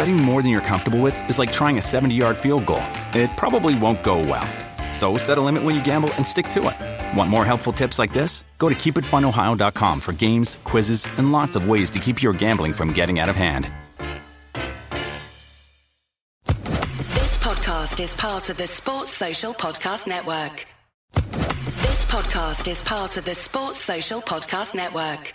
Betting more than you're comfortable with is like trying a 70 yard field goal. It probably won't go well. So set a limit when you gamble and stick to it. Want more helpful tips like this? Go to keepitfunohio.com for games, quizzes, and lots of ways to keep your gambling from getting out of hand. This podcast is part of the Sports Social Podcast Network. This podcast is part of the Sports Social Podcast Network.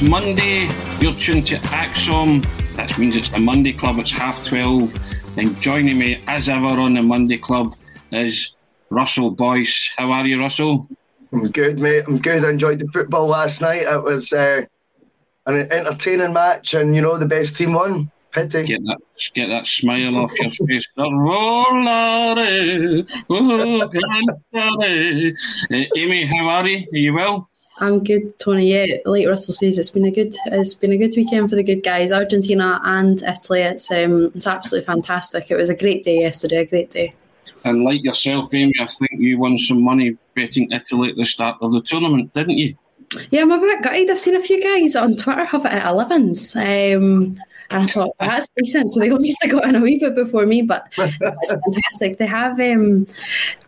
It's Monday. You're tuned to Axom. That means it's the Monday Club. It's half 12. And joining me, as ever, on the Monday Club is Russell Boyce. How are you, Russell? I'm good, mate. I'm good. I enjoyed the football last night. It was uh, an entertaining match, and you know the best team won. Pity. Get that, get that smile off your face. Rollare, oh. Uh, Amy, how are you? Are you well? I'm good, Tony. Yeah, like Russell says, it's been a good it's been a good weekend for the good guys, Argentina and Italy. It's um it's absolutely fantastic. It was a great day yesterday, a great day. And like yourself, Amy, I think you won some money betting Italy at the start of the tournament, didn't you? Yeah, I'm a bit gutted. I've seen a few guys on Twitter have it at 11s. Um, and I thought that's decent. So they obviously got in a wee bit before me, but it's fantastic. They have. Um,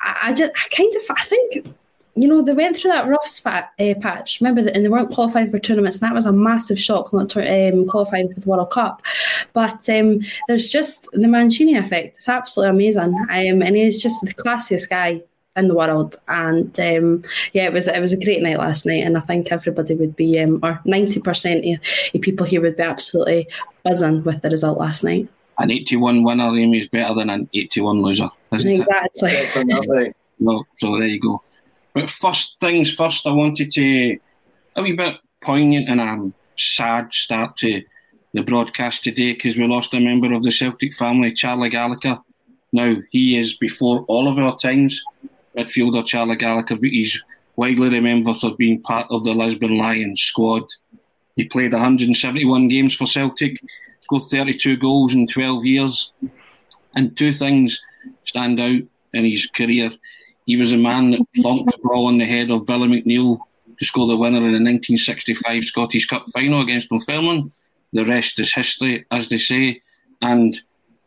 I, I just, I kind of, I think you know, they went through that rough spat, uh, patch, remember, that, and they weren't qualifying for tournaments, and that was a massive shock not to, um, qualifying for the World Cup. But um, there's just the Mancini effect. It's absolutely amazing. Um, and he's just the classiest guy in the world. And um, yeah, it was it was a great night last night, and I think everybody would be, um, or ninety percent of people here would be absolutely buzzing with the result last night. An 81 winner, Amy, is better than an 81 loser, isn't exactly. it? Exactly. no, so there you go. But first things first, I wanted to a wee bit poignant and a sad start to the broadcast today because we lost a member of the Celtic family, Charlie Gallagher. Now he is before all of our times, midfielder Charlie Gallagher, but he's widely remembered for being part of the Lisbon Lions squad. He played 171 games for Celtic, scored 32 goals in 12 years, and two things stand out in his career. He was a man that plonked the ball on the head of Billy McNeill to score the winner in the 1965 Scottish Cup final against Dunfermline. The rest is history, as they say. And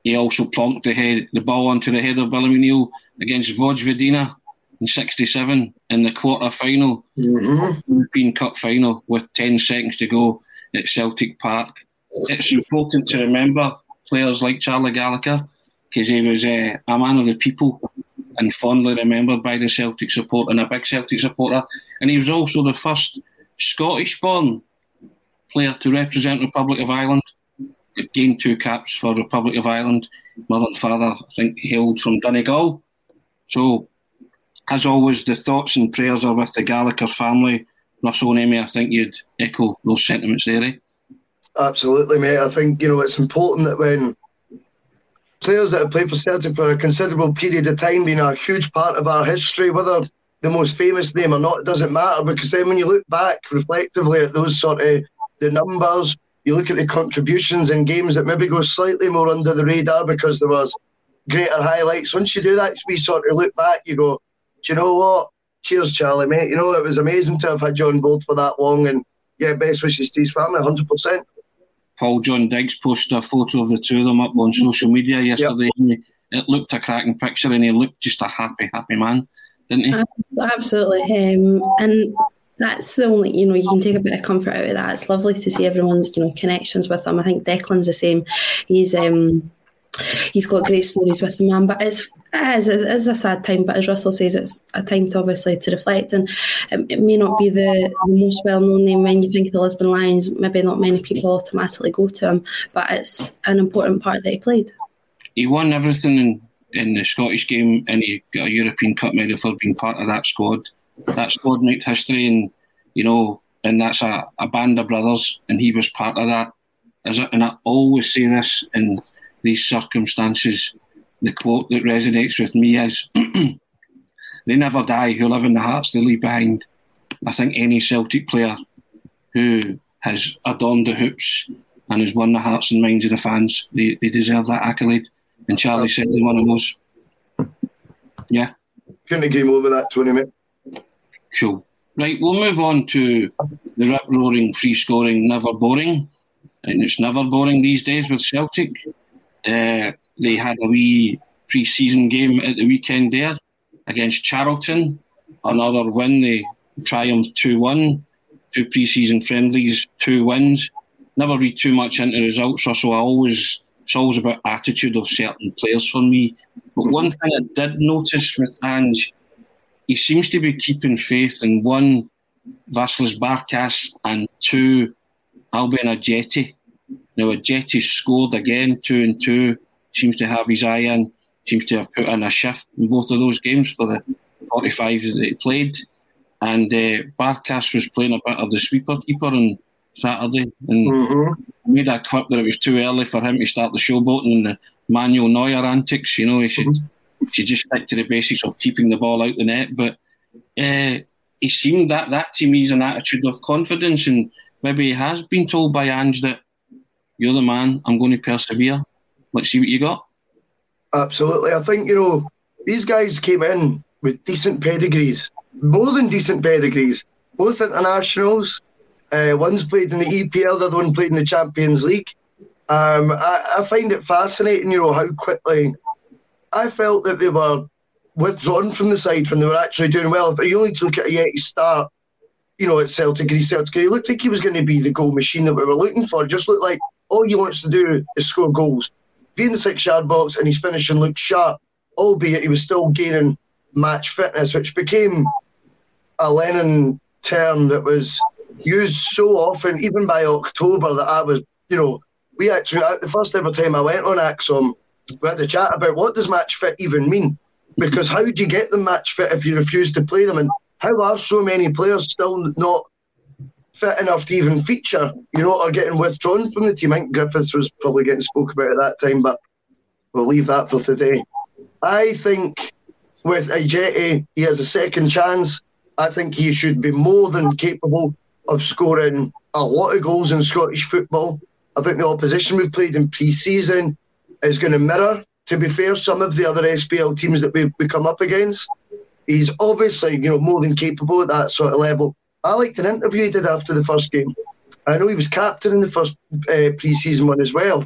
he also plonked the head, the ball onto the head of Billy McNeill against Vojvodina in '67 in the quarter final, mm-hmm. European Cup final, with 10 seconds to go at Celtic Park. It's important to remember players like Charlie Gallagher because he was uh, a man of the people and fondly remembered by the Celtic support and a big Celtic supporter. And he was also the first Scottish born player to represent the Republic of Ireland. Gained two caps for Republic of Ireland. Mother and father, I think, hailed from Donegal. So, as always, the thoughts and prayers are with the Gallagher family. Russell and Amy, I think you'd echo those sentiments there, eh? Absolutely, mate. I think, you know, it's important that when players that have played for Celtic for a considerable period of time being a huge part of our history, whether the most famous name or not, doesn't matter because then when you look back reflectively at those sort of the numbers, you look at the contributions in games that maybe go slightly more under the radar because there was greater highlights. Once you do that, we sort of look back, you go, do you know what? Cheers, Charlie, mate. You know, it was amazing to have had John Bold for that long and yeah, best wishes to his family, 100%. Paul John Dykes posted a photo of the two of them up on social media yesterday. Yep. It looked a cracking picture, and he looked just a happy, happy man, didn't he? Absolutely, um, and that's the only you know you can take a bit of comfort out of that. It's lovely to see everyone's you know connections with them. I think Declan's the same. He's um, he's got great stories with the man, but it's it is, it is a sad time, but as Russell says, it's a time to obviously to reflect. And it, may not be the, the most well known name when you think of the Lisbon Lions. Maybe not many people automatically go to him, but it's an important part that he played. He won everything in, in the Scottish game, and he got a European Cup medal for being part of that squad. That squad made history, and you know, and that's a, a band of brothers, and he was part of that. And I always say this in these circumstances the quote that resonates with me is they never die who live in the hearts they leave behind. I think any Celtic player who has adorned the hoops and has won the hearts and minds of the fans, they, they deserve that accolade. And Charlie certainly one of those. Yeah. Couldn't agree more with that, Tony, mate. Sure. Right, we'll move on to the rip roaring, free scoring, never boring. And it's never boring these days with Celtic. Uh, they had a wee pre season game at the weekend there against Charlton. Another win. They triumphed 2 1. Two pre season friendlies, two wins. Never read too much into results, so I always it's always about attitude of certain players for me. But one thing I did notice with Ange, he seems to be keeping faith in one, Vasilis Barkas, and two, Albian Ajeti. Now, Ajeti scored again, two and two seems to have his eye in, seems to have put in a shift in both of those games for the 45s that he played. And uh, Barkas was playing a bit of the sweeper keeper on Saturday and mm-hmm. made a clip that it was too early for him to start the showboating and the Manuel Neuer antics. You know, he should, mm-hmm. should just stick to the basics of keeping the ball out the net. But uh, he seemed that that to me is an attitude of confidence, and maybe he has been told by Ange that you're the man. I'm going to persevere. Let's see what you got. Absolutely. I think, you know, these guys came in with decent pedigrees, more than decent pedigrees, both internationals. Uh, one's played in the EPL, the other one played in the Champions League. Um, I, I, find it fascinating, you know, how quickly I felt that they were withdrawn from the side when they were actually doing well. But you only look at Ajeti start, you know, at Celtic, he Celtic, he looked like he was going to be the goal machine that we were looking for. Just looked like all he wants to do is score goals be in the six yard box and his finishing looked sharp, albeit he was still gaining match fitness, which became a Lennon term that was used so often, even by October, that I was, you know, we actually, the first ever time I went on ACSOM, we had to chat about what does match fit even mean? Because how do you get them match fit if you refuse to play them? And how are so many players still not fit enough to even feature, you know, or getting withdrawn from the team. I think Griffiths was probably getting spoke about at that time, but we'll leave that for today. I think with Ajeti, he has a second chance. I think he should be more than capable of scoring a lot of goals in Scottish football. I think the opposition we've played in pre-season is going to mirror, to be fair, some of the other SPL teams that we've come up against. He's obviously, you know, more than capable at that sort of level. I liked an interview he did after the first game. I know he was captain in the first uh, pre-season one as well.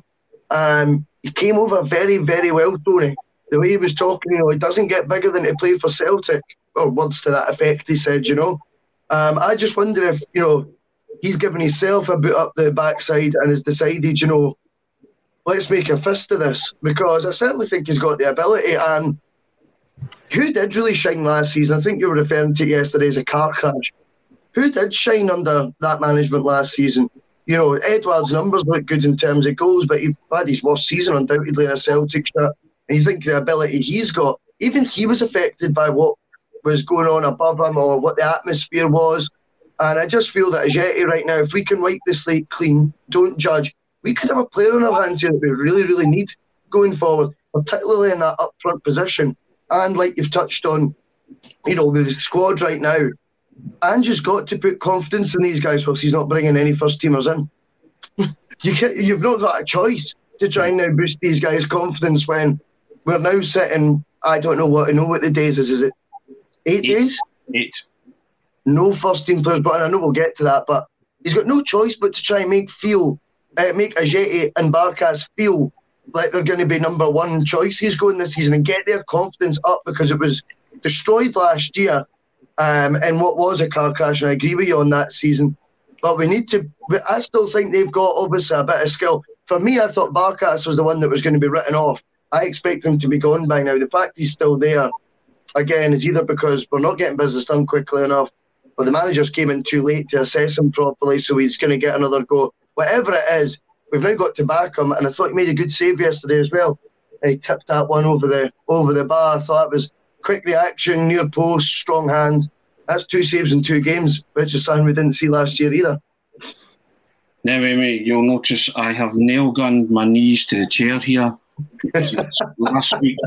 Um, he came over very, very well, Tony. The way he was talking, you know, he doesn't get bigger than to play for Celtic, or words to that effect. He said, you know. Um, I just wonder if you know he's given himself a boot up the backside and has decided, you know, let's make a fist of this because I certainly think he's got the ability. And who did really shine last season? I think you were referring to yesterday as a car crash who did shine under that management last season? You know, Edouard's numbers look good in terms of goals, but he had his worst season undoubtedly in a Celtic shirt. And you think the ability he's got, even he was affected by what was going on above him or what the atmosphere was. And I just feel that Ajeti right now, if we can wipe the slate clean, don't judge, we could have a player on our hands here that we really, really need going forward. particularly in that up front position. And like you've touched on, you know, with the squad right now, Ange's got to put confidence in these guys whilst he's not bringing any first teamers in. you can, you've not got a choice to try and now boost these guys' confidence when we're now sitting. I don't know what I know what the days is. Is it eight, eight days? Eight. No first team players, but I know we'll get to that. But he's got no choice but to try and make feel, uh, make Ajeti and Barkas feel like they're going to be number one choices going this season and get their confidence up because it was destroyed last year um, in what was a car crash. And I agree with you on that season. But we need to, I still think they've got obviously a bit of skill. For me, I thought Barkas was the one that was going to be written off. I expect him to be gone by now. The fact he's still there, again, is either because we're not getting business done quickly enough, or the managers came in too late to assess him properly, so he's going to get another go. Whatever it is, we've now got to back him, and I thought he made a good save yesterday as well. he tipped that one over the over the bar. I thought it was quick reaction, near post, strong hand. That's two saves in two games, which is something we didn't see last year either. Now, mate, you'll notice I have nail gunned my knees to the chair here. last week,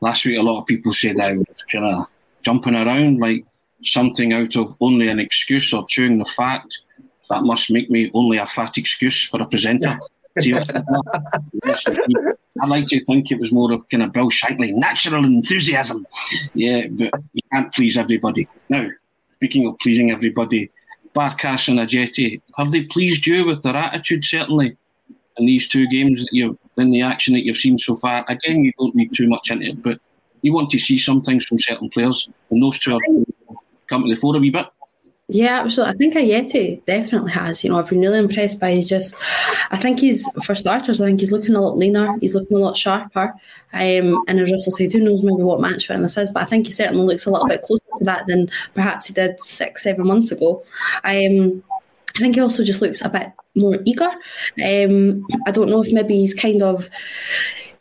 last week, a lot of people said I was kind of jumping around like something out of only an excuse or chewing the fat. That must make me only a fat excuse for a presenter. I like to think it was more of kind of Bill Shankly, natural enthusiasm. Yeah, but you can't please everybody. Now, speaking of pleasing everybody, Barkas and Ajeti, have they pleased you with their attitude, certainly, in these two games that you've, in the action that you've seen so far? Again, you don't read too much into it, but you want to see some things from certain players, and those two have come to the fore a wee bit. Yeah, absolutely. I think Ajeti definitely has. You know, I've been really impressed by just. I think he's for starters. I think he's looking a lot leaner. He's looking a lot sharper. Um, and as Russell said, who knows maybe what match fitness is, but I think he certainly looks a little bit closer to that than perhaps he did six, seven months ago. Um, I think he also just looks a bit more eager. Um, I don't know if maybe he's kind of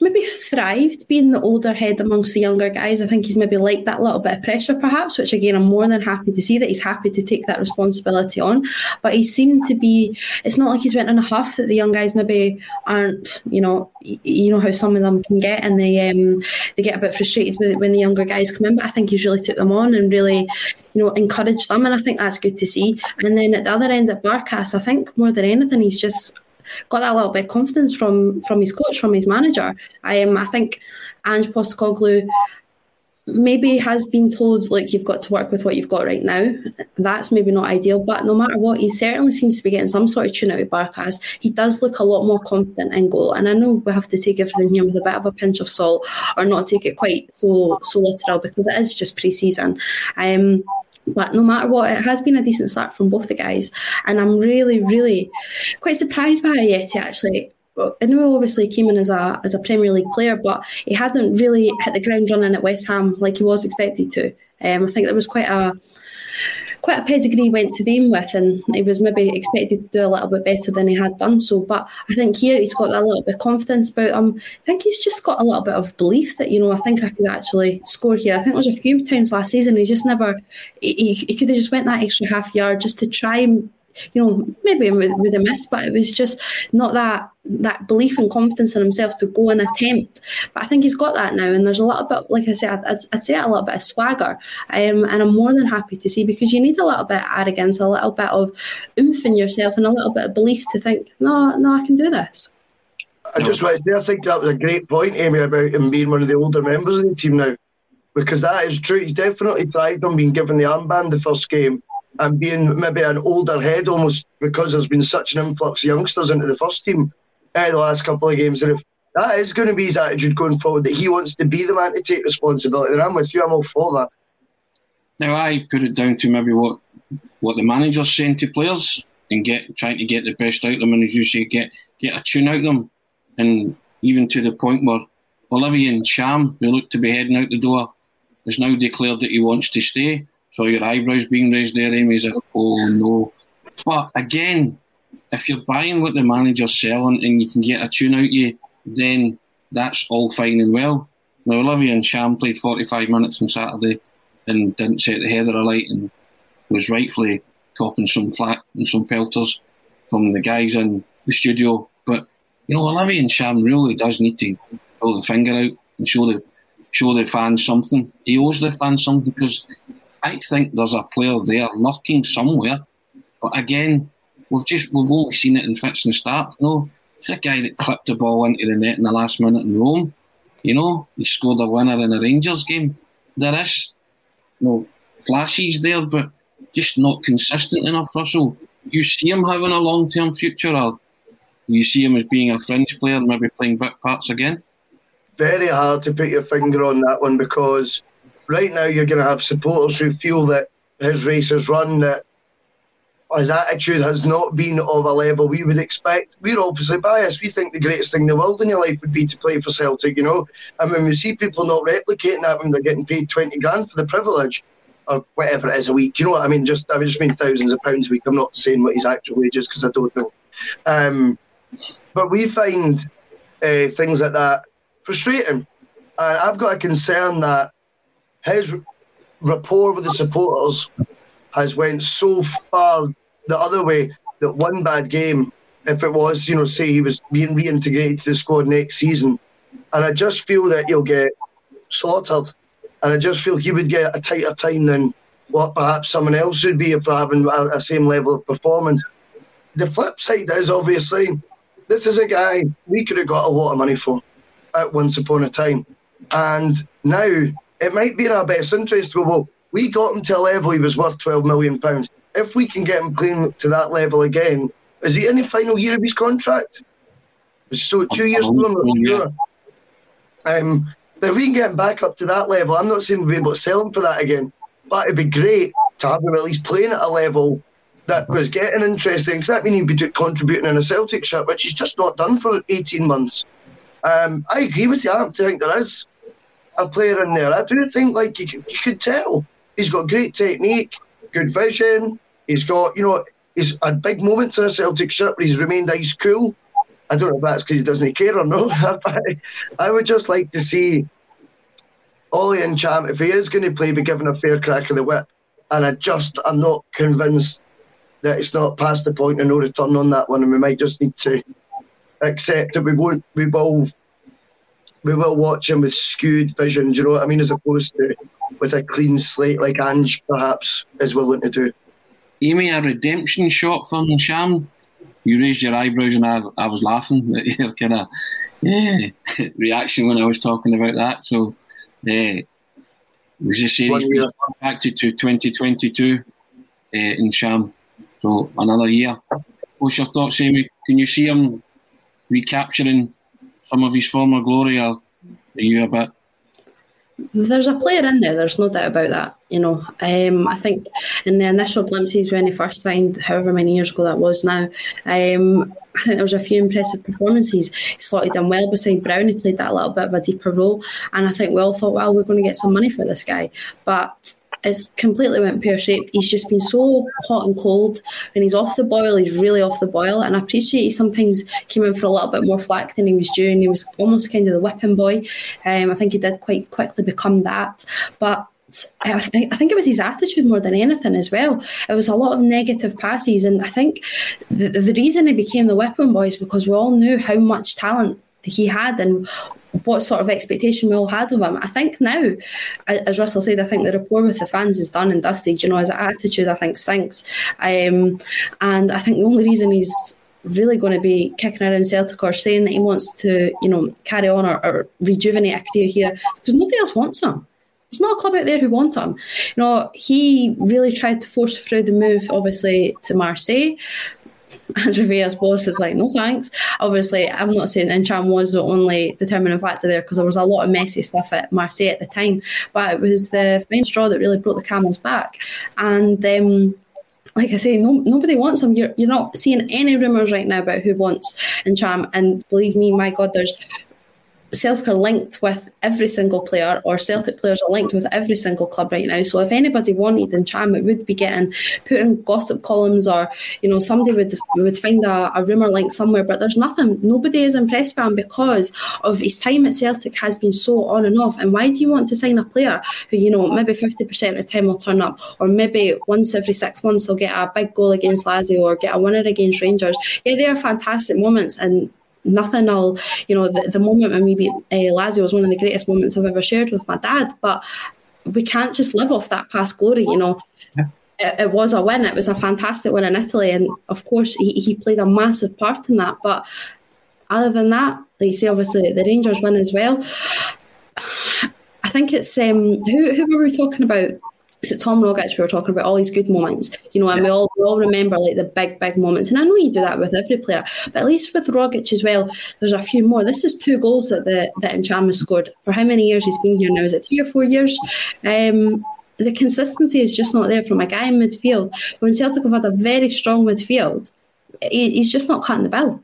maybe thrived being the older head amongst the younger guys. I think he's maybe liked that little bit of pressure, perhaps, which again, I'm more than happy to see that he's happy to take that responsibility on. But he seemed to be, it's not like he's went in a huff that the young guys maybe aren't, you know, you know how some of them can get and they um, they get a bit frustrated when the younger guys come in. But I think he's really took them on and really, you know, encouraged them. And I think that's good to see. And then at the other end at Barkas, I think more than anything, he's just got that little bit of confidence from from his coach, from his manager. I um, I think Ange Postecoglou maybe has been told like you've got to work with what you've got right now. That's maybe not ideal, but no matter what, he certainly seems to be getting some sort of tune out of Barkas. He does look a lot more confident in goal, and I know we have to take everything here with a bit of a pinch of salt, or not take it quite so so literal because it is just pre-season. Um, but no matter what, it has been a decent start from both the guys. And I'm really, really quite surprised by Ajeti actually. I know obviously came in as a as a Premier League player, but he hadn't really hit the ground running at West Ham like he was expected to. Um, I think there was quite a quite a pedigree went to them with, and he was maybe expected to do a little bit better than he had done so. But I think here he's got a little bit of confidence about him. I think he's just got a little bit of belief that you know I think I could actually score here. I think there was a few times last season he just never he, he could have just went that extra half yard just to try and you know, maybe with, with a miss, but it was just not that that belief and confidence in himself to go and attempt. But I think he's got that now, and there's a little bit, like I said, I'd, I'd say a little bit of swagger, um, and I'm more than happy to see because you need a little bit of arrogance, a little bit of oomph in yourself, and a little bit of belief to think, no, no, I can do this. I just want to say, I think that was a great point, Amy, about him being one of the older members of the team now, because that is true. He's definitely thrived on being given the armband the first game and being maybe an older head almost because there's been such an influx of youngsters into the first team uh, the last couple of games. And if that is going to be his attitude going forward, that he wants to be the man to take responsibility, then I'm with you. I'm all for that. Now I put it down to maybe what what the manager's saying to players and get trying to get the best out of them, and as you say, get get a tune out of them, and even to the point where Olivier Ntcham, who looked to be heading out the door, has now declared that he wants to stay. So your eyebrows being raised there, Amy, is like, oh. oh no. But again, if you're buying what the manager's selling and you can get a tune out you, then that's all fine and well. Now, Olivier Ntcham played 45 minutes on Saturday and didn't set the header alight and was rightfully copping some flack and some pelters from the guys in the studio. But, you know, Olivier Ntcham really does need to pull the finger out and show the show the fans something. He owes the fans something because I think there's a player there lurking somewhere. But again, we've just we've only seen it in fits and starts. No, it's a guy that clipped the ball into the net in the last minute in Rome. You know, he scored a winner in a Rangers game. There is no flashes there, but just not consistent enough, Russell. You see him having a long term future, or you see him as being a fringe player, maybe playing bit parts again? Very hard to put your finger on that one because right now you're going to have supporters who feel that his race has run, that his attitude has not been of a level we would expect. We're obviously biased. We think the greatest thing in the world in your life would be to play for Celtic, you know. And when we see people not replicating that when they're getting paid 20 grand for the privilege or whatever it is a week, you know what I mean? Just I just mean thousands of pounds a week. I'm not saying what his actual wage is because I don't know. Um, but we find uh, things like that frustrating. And I've got a concern that his rapport with the supporters has went so far the other way that one bad game, if it was, you know, say he was being reintegrated to the squad next season, and I just feel that he'll get slaughtered, and I just feel he would get a tighter time than what perhaps someone else would be if having a, a same level of performance. The flip side is obviously this is a guy we could have got a lot of money for at once upon a time, and now it might be in our best interest to go well we got him to a level he was worth twelve million pounds. If we can get him playing to that level again, is he in the final year of his contract? So two years ago, I'm sure. Um, if we can get him back up to that level, I'm not saying we'll be able to sell him for that again. But it'd be great to have him at least playing at a level that was getting interesting. Because that means he'd be contributing in a Celtic shirt, which he's just not done for 18 months. Um, I agree with you. I don't think there is a player in there. I do think like you, you could tell He's got great technique, good vision. He's got, you know, he's had big moments in a Celtic shirt, but he's remained ice cool. I don't know if that's because he doesn't care or not. I would just like to see Olivier Ntcham, if he is going to play, be given a fair crack of the whip. And I just, I'm not convinced that it's not past the point of no return on that one, and we might just need to accept that we won't, we will, we will watch him with skewed vision. Do you know what I mean? As opposed to with a clean slate like Ange perhaps is willing to do. Amy, a redemption shot for Ntcham? You raised your eyebrows and I, I was laughing at your kind of yeah, reaction when I was talking about that. So, yeah, was just saying he's been contracted to 2022 uh, Ntcham? So, another year. What's your thoughts, Amy? Can you see him recapturing some of his former glory, or are you a bit there's a player in there. There's no doubt about that. You know, um, I think in the initial glimpses when he first signed, however many years ago that was now, um, I think there was a few impressive performances. He slotted in well beside Brown. He played that little bit of a deeper role, and I think we all thought, well, we're going to get some money for this guy, but it's completely went pear shaped. He's just been so hot and cold. When he's off the boil, he's really off the boil. And I appreciate he sometimes came in for a little bit more flack than he was due. And he was almost kind of the whipping boy. Um, I think he did quite quickly become that. But I, th- I think it was his attitude more than anything as well. It was a lot of negative passes, and I think the, the reason he became the weapon boy is because we all knew how much talent he had and what sort of expectation we all had of him. I think now, as Russell said, I think the rapport with the fans is done and dusted. You know, his attitude, I think, stinks. Um, and I think the only reason he's really going to be kicking around Celtic or saying that he wants to, you know, carry on or, or rejuvenate a career here because nobody else wants him. There's not a club out there who want him. You know, he really tried to force through the move, obviously, to Marseille. André Villas-Boas is like, no thanks. Obviously, I'm not saying Ntcham was the only determining factor there because there was a lot of messy stuff at Marseille at the time, but it was the main straw that really broke the camel's back. And um, like I say, no, nobody wants him. You're, you're not seeing any rumours right now about who wants Ntcham. And believe me, my God, there's Celtic are linked with every single player, or Celtic players are linked with every single club right now. So if anybody wanted Ntcham, it would be getting put in gossip columns, or you know somebody would would find a, a rumor link somewhere. But there's nothing. Nobody is impressed by him because of his time at Celtic has been so on and off. And why do you want to sign a player who you know maybe fifty percent of the time will turn up, or maybe once every six months he'll get a big goal against Lazio or get a winner against Rangers? Yeah, they are fantastic moments and nothing. I'll, you know, the, the moment when we beat uh, Lazio was one of the greatest moments I've ever shared with my dad. But we can't just live off that past glory, you know. Yeah. It, it, was a win. It was a fantastic win in Italy, and of course, he, he played a massive part in that. But other than that, like you say, obviously the Rangers win as well. I think it's um, who who were we talking about? It Tom Rogic? We were talking about all these good moments, you know, and yeah. we all we all remember like the big big moments. And I know you do that with every player, but at least with Rogic as well, there's a few more. This is two goals that the that Ntcham scored. For how many years he's been here now? Is it three or four years? Um, the consistency is just not there from a guy in midfield. When Celtic have had a very strong midfield, he, he's just not cutting the bill.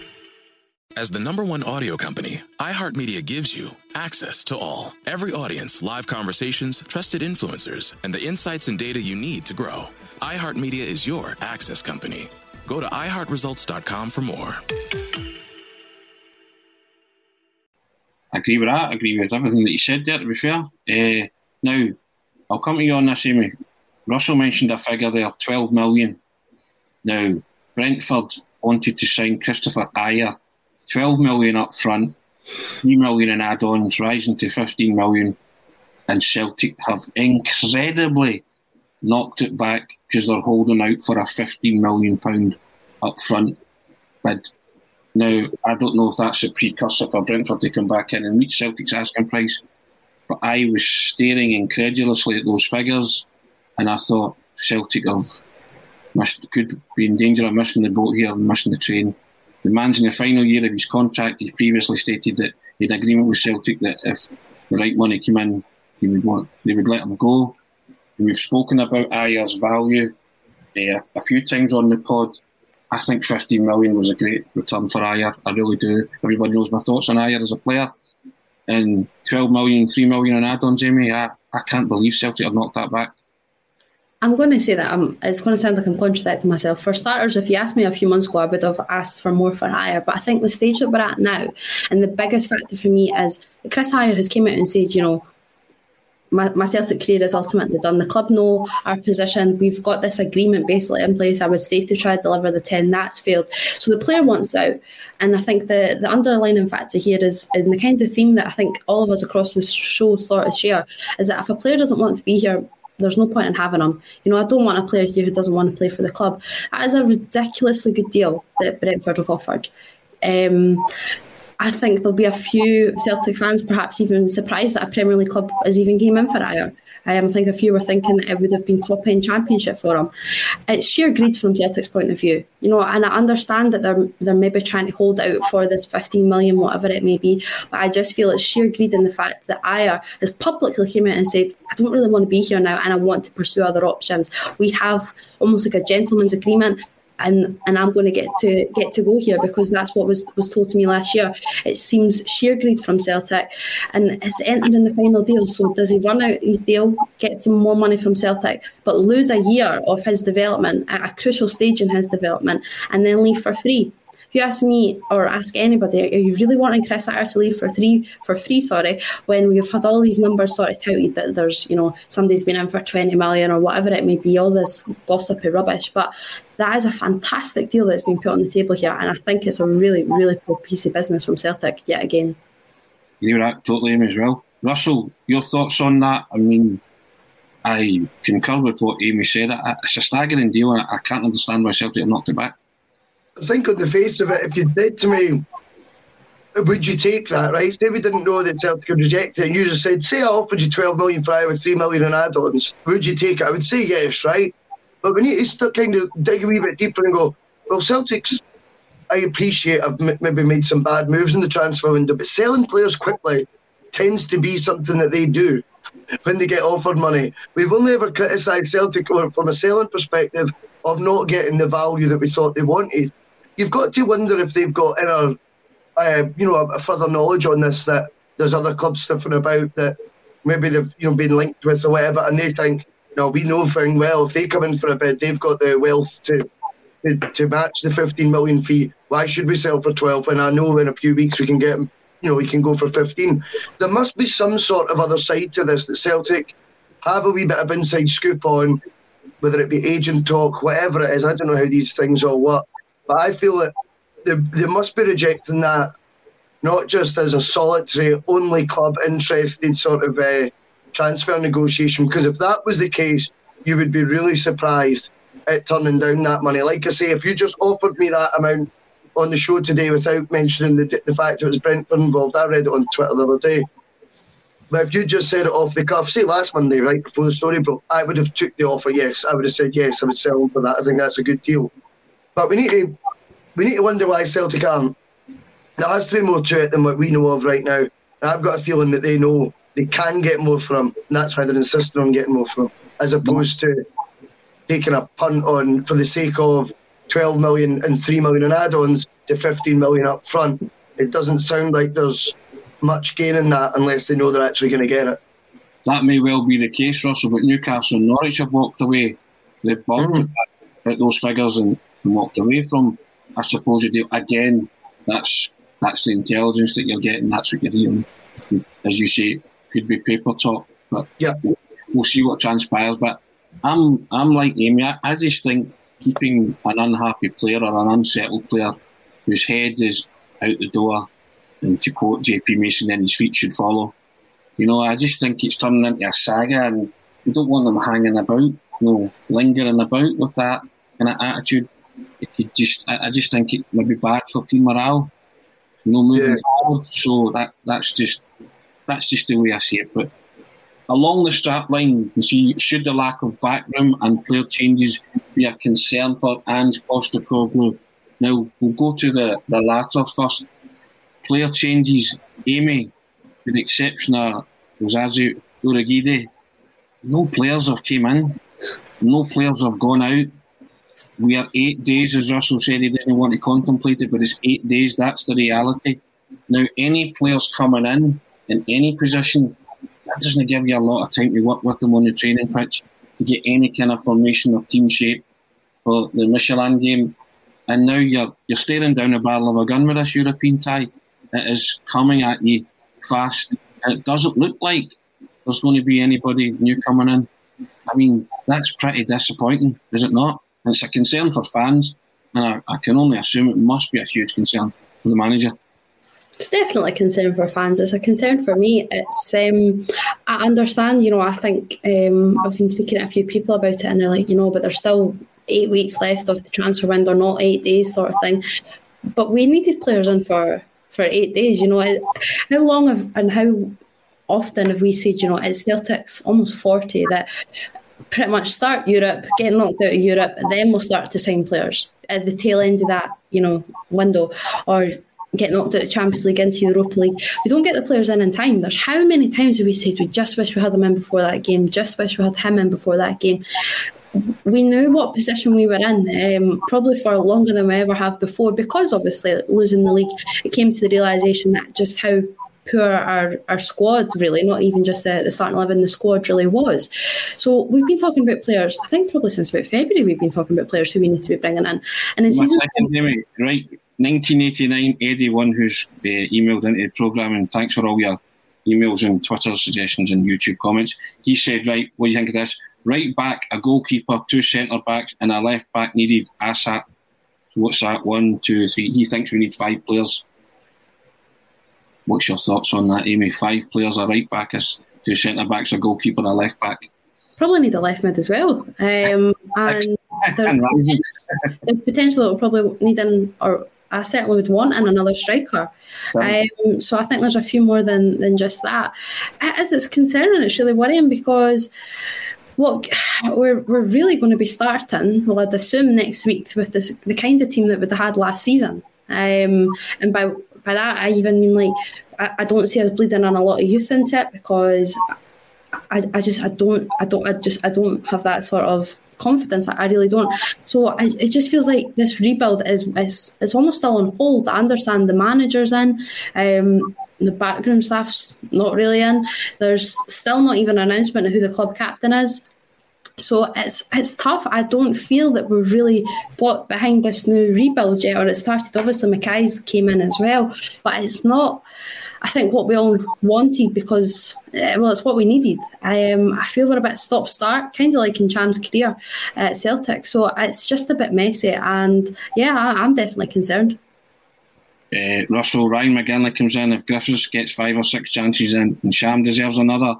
As the number one audio company, iHeartMedia gives you access to all. Every audience, live conversations, trusted influencers, and the insights and data you need to grow. iHeartMedia is your access company. Go to iHeartResults.com for more. I agree with that. I agree with everything that you said there, to be fair. Uh, now, I'll come to you on this, Amy. Russell mentioned a figure there, 12 million. Now, Brentford wanted to sign Kristoffer Ajer 12 million up front, 3 million in add ons, rising to 15 million. And Celtic have incredibly knocked it back because they're holding out for a 15 million pound up front bid. Now, I don't know if that's a precursor for Brentford to come back in and meet Celtic's asking price, but I was staring incredulously at those figures and I thought Celtic have missed, could be in danger of missing the boat here and missing the train. The man's in the final year of his contract. He previously stated that he had agreement with Celtic that if the right money came in, he would want they would let him go. And we've spoken about Ajer's value uh, a few times on the pod. I think 15 million was a great return for Ajer. I really do. Everybody knows my thoughts on Ajer as a player. And 12 million, 3 million on add-ons, Jamie. I, I can't believe Celtic have knocked that back. I'm going to say that I'm, it's going to sound like I'm contradicting myself. For starters, if you asked me a few months ago, I would have asked for more for Ajer. But I think the stage that we're at now, and the biggest factor for me is Chris Ajer has came out and said, you know, my, my Celtic career is ultimately done. The club know our position. We've got this agreement basically in place. I would stay to try to deliver the 10. That's failed. So the player wants out. And I think the, the underlying factor here is, and the kind of theme that I think all of us across the show sort of share, is that if a player doesn't want to be here, there's no point in having him. You know, I don't want a player here who doesn't want to play for the club. That is a ridiculously good deal that Brentford have offered. Um, I think there'll be a few Celtic fans perhaps even surprised that a Premier League club has even came in for Ajer. Um, I think a few were thinking that it would have been top end championship for him. It's sheer greed from Celtic's point of view, you know, and I understand that they're they're maybe trying to hold out for this 15 million, whatever it may be, but I just feel it's sheer greed in the fact that Ajer has publicly came out and said, I don't really want to be here now and I want to pursue other options. We have almost like a gentleman's agreement and and I'm going to get to get to go here because that's what was was told to me last year. It seems sheer greed from Celtic, and it's entered in the final deal. So does he run out his deal, get some more money from Celtic, but lose a year of his development at a crucial stage in his development, and then leave for free? If you ask me or ask anybody, are you really wanting Chris Ajer to leave for three for free? Sorry, when we've had all these numbers sort of touted that there's you know somebody's been in for twenty million or whatever it may be, all this gossipy rubbish. But that is a fantastic deal that's been put on the table here, and I think it's a really really poor piece of business from Celtic yet again. You're right, totally, Amy, as well. Russell, your thoughts on that? I mean, I concur with what Amy said. It's a staggering deal. I can't understand why Celtic have knocked it back. I think on the face of it, if you said to me, would you take that, right? Say we didn't know that Celtic would reject it, and you just said, say I offered you 12 million for with 3 million in add ons, would you take it? I would say yes, right? But we need to kind of dig a wee bit deeper and go, well, Celtics, I appreciate, I've maybe made some bad moves in the transfer window, but selling players quickly tends to be something that they do when they get offered money. We've only ever criticised Celtic from a selling perspective of not getting the value that we thought they wanted. You've got to wonder if they've got inner, uh, you know, a, further knowledge on this that there's other clubs sniffing about that maybe they've you know been linked with or whatever, and they think, no, we know thing well if they come in for a bid, they've got the wealth to to, to match the 15 million fee. Why should we sell for 12? And I know in a few weeks we can get, you know, we can go for 15. There must be some sort of other side to this that Celtic have a wee bit of inside scoop on, whether it be agent talk, whatever it is. I don't know how these things all work, but I feel that they, they must be rejecting that not just as a solitary, only club interested sort of uh, transfer negotiation. Because if that was the case, you would be really surprised at turning down that money. Like I say, if you just offered me that amount on the show today without mentioning the, the fact that it was Brentford involved, I read it on Twitter the other day. But if you just said it off the cuff, say last Monday, right before the story broke, I would have took the offer. Yes, I would have said yes. I would sell them for that. I think that's a good deal. But we need to we need to wonder why Celtic aren't. There has to be more to it than what we know of right now. And I've got a feeling that they know they can get more from him, and that's why they're insisting on getting more from him, as opposed to taking a punt on for the sake of 12 million and 3 million in add-ons to 15 million up front. It doesn't sound like there's much gain in that unless they know they're actually going to get it. That may well be the case, Russell, but Newcastle and Norwich have walked away. They've balked mm. at those figures and, and walked away from a you do. Again, that's that's the intelligence that you're getting. That's what you're hearing. As you say, could be paper talk, but yeah, we'll see what transpires. But I'm I'm like Amy. I, I just think keeping an unhappy player or an unsettled player whose head is out the door, and to quote JP Mason, then his feet should follow. You know, I just think it's turning into a saga, and we don't want them hanging about, you know, lingering about with that kind of attitude. It could just, I, I just think it might be bad for team morale. You know, moving yeah. forward. So that that's just that's just the way I see it. But along the strap line, you see, should the lack of backroom and player changes be a concern for Ange Postecoglou? Now, we'll go to the, the latter first. Player changes, Amy, with the exception of Osaze Urhoghide, no players have came in, no players have gone out. We are eight days, as Russell said, he didn't want to contemplate it, but it's eight days, that's the reality. Now, any players coming in, in any position, that doesn't give you a lot of time to work with them on the training pitch to get any kind of formation or team shape for the Midtjylland game. And now you're you're staring down a barrel of a gun with this European tie. It is coming at you fast. And it doesn't look like there's going to be anybody new coming in. I mean, that's pretty disappointing, is it not? And it's a concern for fans, and I, I can only assume it must be a huge concern for the manager it's definitely a concern for fans. It's a concern for me. It's um, I understand, you know, I think um, I've been speaking to a few people about it, and they're like, you know, but there's still eight weeks left of the transfer window, not eight days, sort of thing. But we needed players in for for eight days. You know, how long have and how often have we said, you know, it's Celtic's almost forty that pretty much start Europe, get knocked out of Europe, then we'll start to sign players at the tail end of that, you know, window, or get knocked out of the Champions League into the Europa League. We don't get the players in in time. There's how many times have we said we just wish we had them in before that game, just wish we had him in before that game. We knew what position we were in, um, probably for longer than we ever have before, because obviously losing the league, it came to the realization that just how poor our, our squad really, not even just the, the starting eleven, the squad really was. So we've been talking about players. I think probably since about February we've been talking about players who we need to be bringing in. And in season, right 1989, Eddie, one who's uh, emailed into the programme, and thanks for all your emails and Twitter suggestions and YouTube comments. He said, Right, what do you think of this? Right back, a goalkeeper, two centre backs, and a left back needed ASAP. So what's that? One, two, three. He thinks we need five players. What's your thoughts on that, Amy? Five players, a right back, two centre backs, a goalkeeper, a left back. Probably need a left mid as well. Um, and there's, there's potential that we'll probably need an or I certainly would want in another striker. Um, so I think there's a few more than than just that. As it's concerning, it's really worrying because what we're we're really going to be starting, well, I'd assume next week with this the kind of team that we'd had last season. Um, and by by that I even mean like I, I don't see us bleeding on a lot of youth into it because I, I just I don't I don't I just I don't have that sort of confidence. I, I really don't. So I, it just feels like this rebuild is, is is almost still on hold. I understand the managers in. Um, the background staff's not really in. There's still not even an announcement of who the club captain is. So it's it's tough. I don't feel that we've really got behind this new rebuild yet, or it started. Obviously, McKay's came in as well, but it's not. I think what we all wanted because uh, well, it's what we needed. Um, I feel we're a bit stop start, kind of like in Ntcham's career at Celtic. So it's just a bit messy, and yeah, I, am definitely concerned. Uh, Russell Ryan McGinley comes in. If Griffiths gets five or six chances in, and Ntcham deserves another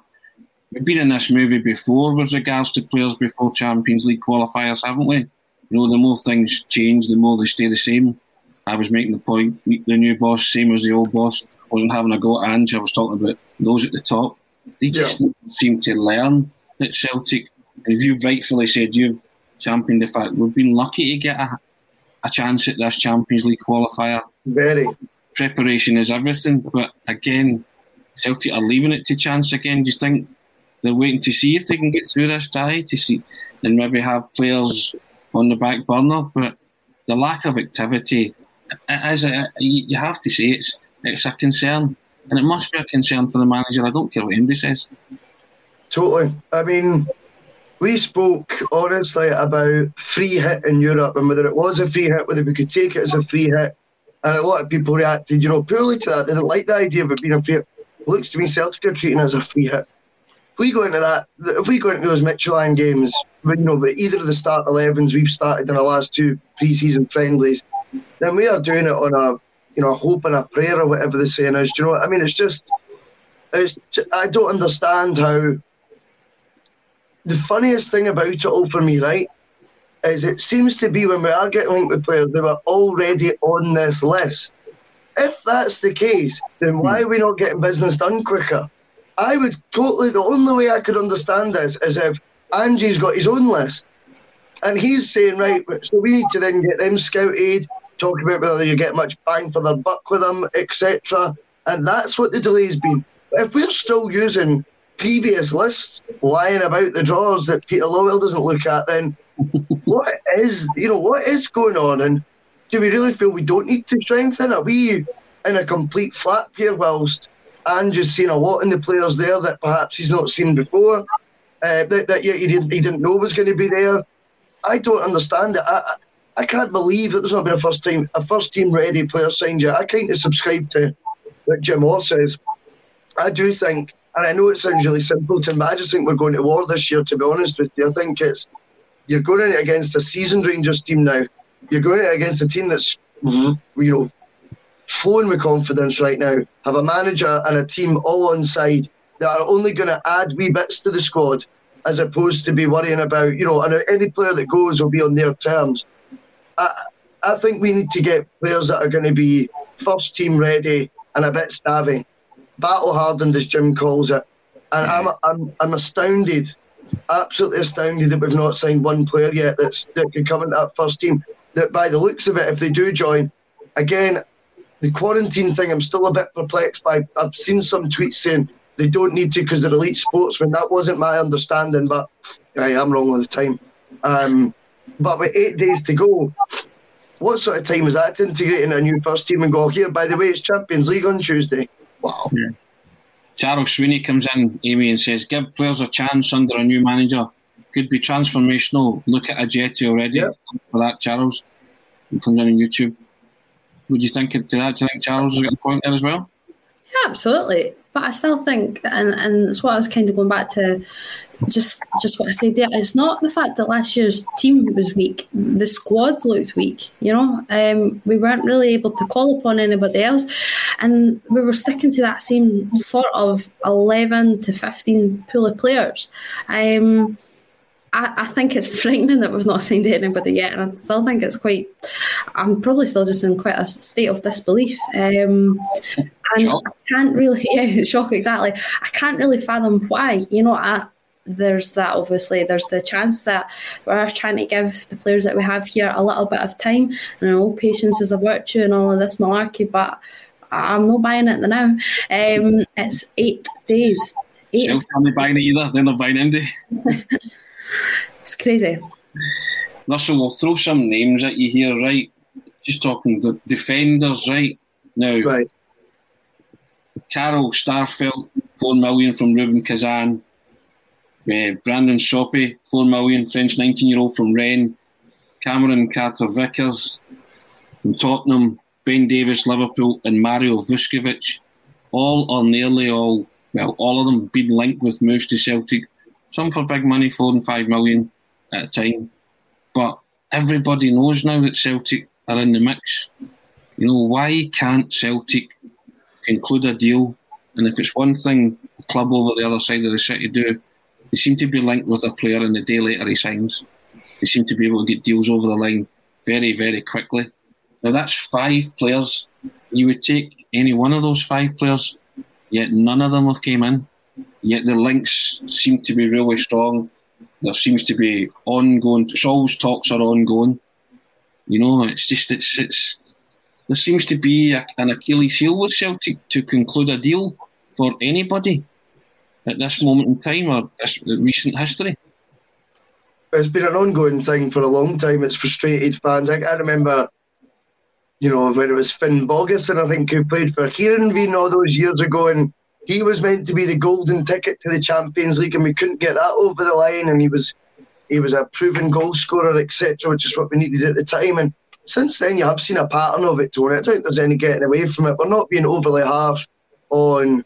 We've been in this movie before with regards to players before Champions League qualifiers, haven't we? You know, the more things change, the more they stay the same. I was making the point, the new boss, same as the old boss, wasn't having a go at Ange. I was talking about those at the top. They just yeah. seem to learn at Celtic. As you rightfully said, you've championed the fact we've been lucky to get a, a chance at this Champions League qualifier. Very. Preparation is everything, but again, Celtic are leaving it to chance again. Do you think they're waiting to see if they can get through this tie to see and maybe have players on the back burner. But the lack of activity, as you have to say, it's it's a concern, and it must be a concern for the manager. I don't care what anybody says. Totally. I mean, we spoke honestly about free hit in Europe and whether it was a free hit, whether we could take it as a free hit. And a lot of people reacted, you know, poorly to that. They didn't like the idea of it being a free hit. It looks to me Celtic are treating it as a free hit we go into that, if we go into those Midtjylland games, you know, but either of the start 11s we've started in the last two pre-season friendlies, then we are doing it on a, you know, a hope and a prayer or whatever the saying is. Do you know what I mean? It's just, it's, I don't understand how. The funniest thing about it all for me, right, is it seems to be when we are getting linked with players, they were already on this list. If that's the case, then why are we not getting business done quicker? I would totally, the only way I could understand this is if Ange's got his own list and he's saying, right, so we need to then get them scouted, talk about whether you get much bang for their buck with them, etc. And that's what the delay's been. If we're still using previous lists lying about the drawers that Peter Lawwell doesn't look at, then what is, you know, what is going on? And do we really feel we don't need to strengthen? Are we in a complete flap here whilst Ange's seen a lot in the players there that perhaps he's not seen before, uh, that, that he, didn't, he didn't know was going to be there. I don't understand it. I, I can't believe that there's not been a first team a first team ready player signed yet. I kind of subscribe to what Jim Orr says. I do think, and I know it sounds really simple to me, I just think we're going to war this year. To be honest with you, I think it's you're going against a seasoned Rangers team now. You're going against a team that's you know flowing with confidence right now, have a manager and a team all on side that are only going to add wee bits to the squad as opposed to be worrying about, you know, and any player that goes will be on their terms. I, I think we need to get players that are going to be first team ready and a bit savvy, battle hardened as Jim calls it. And I'm, I'm, I'm astounded, absolutely astounded that we've not signed one player yet that's, that could come into that first team. That by the looks of it, if they do join, again, the quarantine thing, I'm still a bit perplexed by. I've seen some tweets saying they don't need to because they're elite sportsmen. That wasn't my understanding, but I am wrong all the time. Um, but with eight days to go, what sort of time is that to integrate in a new first team and go here? By the way, it's Champions League on Tuesday. Wow. Yeah. Charles Sweeney comes in, Amy, and says, "Give players a chance under a new manager. Could be transformational. Look at Ajeti already yep. for that, Charles. He comes in on YouTube." Would you think to that? Do you think Charles has got a point there as well? Yeah, absolutely. But I still think, and and it's what I was kind of going back to, just just what I said there. It's not the fact that last year's team was weak; the squad looked weak. You know, um, we weren't really able to call upon anybody else, and we were sticking to that same sort of eleven to fifteen pool of players. Um, I, I, think it's frightening that we've not signed anybody yet, and I still think it's quite. I'm probably still just in quite a state of disbelief, um, and shock. I can't really. Yeah, shock exactly. I can't really fathom why. You know, I, there's that obviously. There's the chance that we're trying to give the players that we have here a little bit of time, and I know patience is a virtue and all of this malarkey, but I'm not buying it now. Um, it's eight days. Eight. Still, buying it either. They're not buying Indy. It's crazy. Russell, we'll throw some names at you here, right? Just talking the defenders, right? Now, Right. Carl Starfelt, four million from Rubin Kazan. Uh, Brandon Soppy, four million, French 19 year old from Rennes. Cameron Carter Vickers from Tottenham. Ben Davies, Liverpool, and Mario Vuskovic. All or nearly all, well, all of them been linked with moves to Celtic. Some for big money, four and five million at a time. But everybody knows now that Celtic are in the mix. You know, why can't Celtic conclude a deal? And if it's one thing a club over the other side of the city do, they seem to be linked with a player and the day later he signs. They seem to be able to get deals over the line very, very quickly. Now that's five players. You would take any one of those five players, yet none of them have came in. Yet the links seem to be really strong. There seems to be ongoing. Always talks are ongoing. You know, it's just it's it's. There seems to be a, an Achilles heel with Celtic to conclude a deal for anybody at this moment in time or this recent history. it's been an ongoing thing for a long time. It's frustrated fans. I, I remember, you know, when it was Finnbogason and I think, who played for Kieran all those years ago, and he was meant to be the golden ticket to the Champions League, and we couldn't get that over the line. And he was, he was a proven goal scorer, etc., which is what we needed at the time. And since then, you have seen a pattern of it, Tony. I don't think there's any getting away from it. We're not being overly harsh on,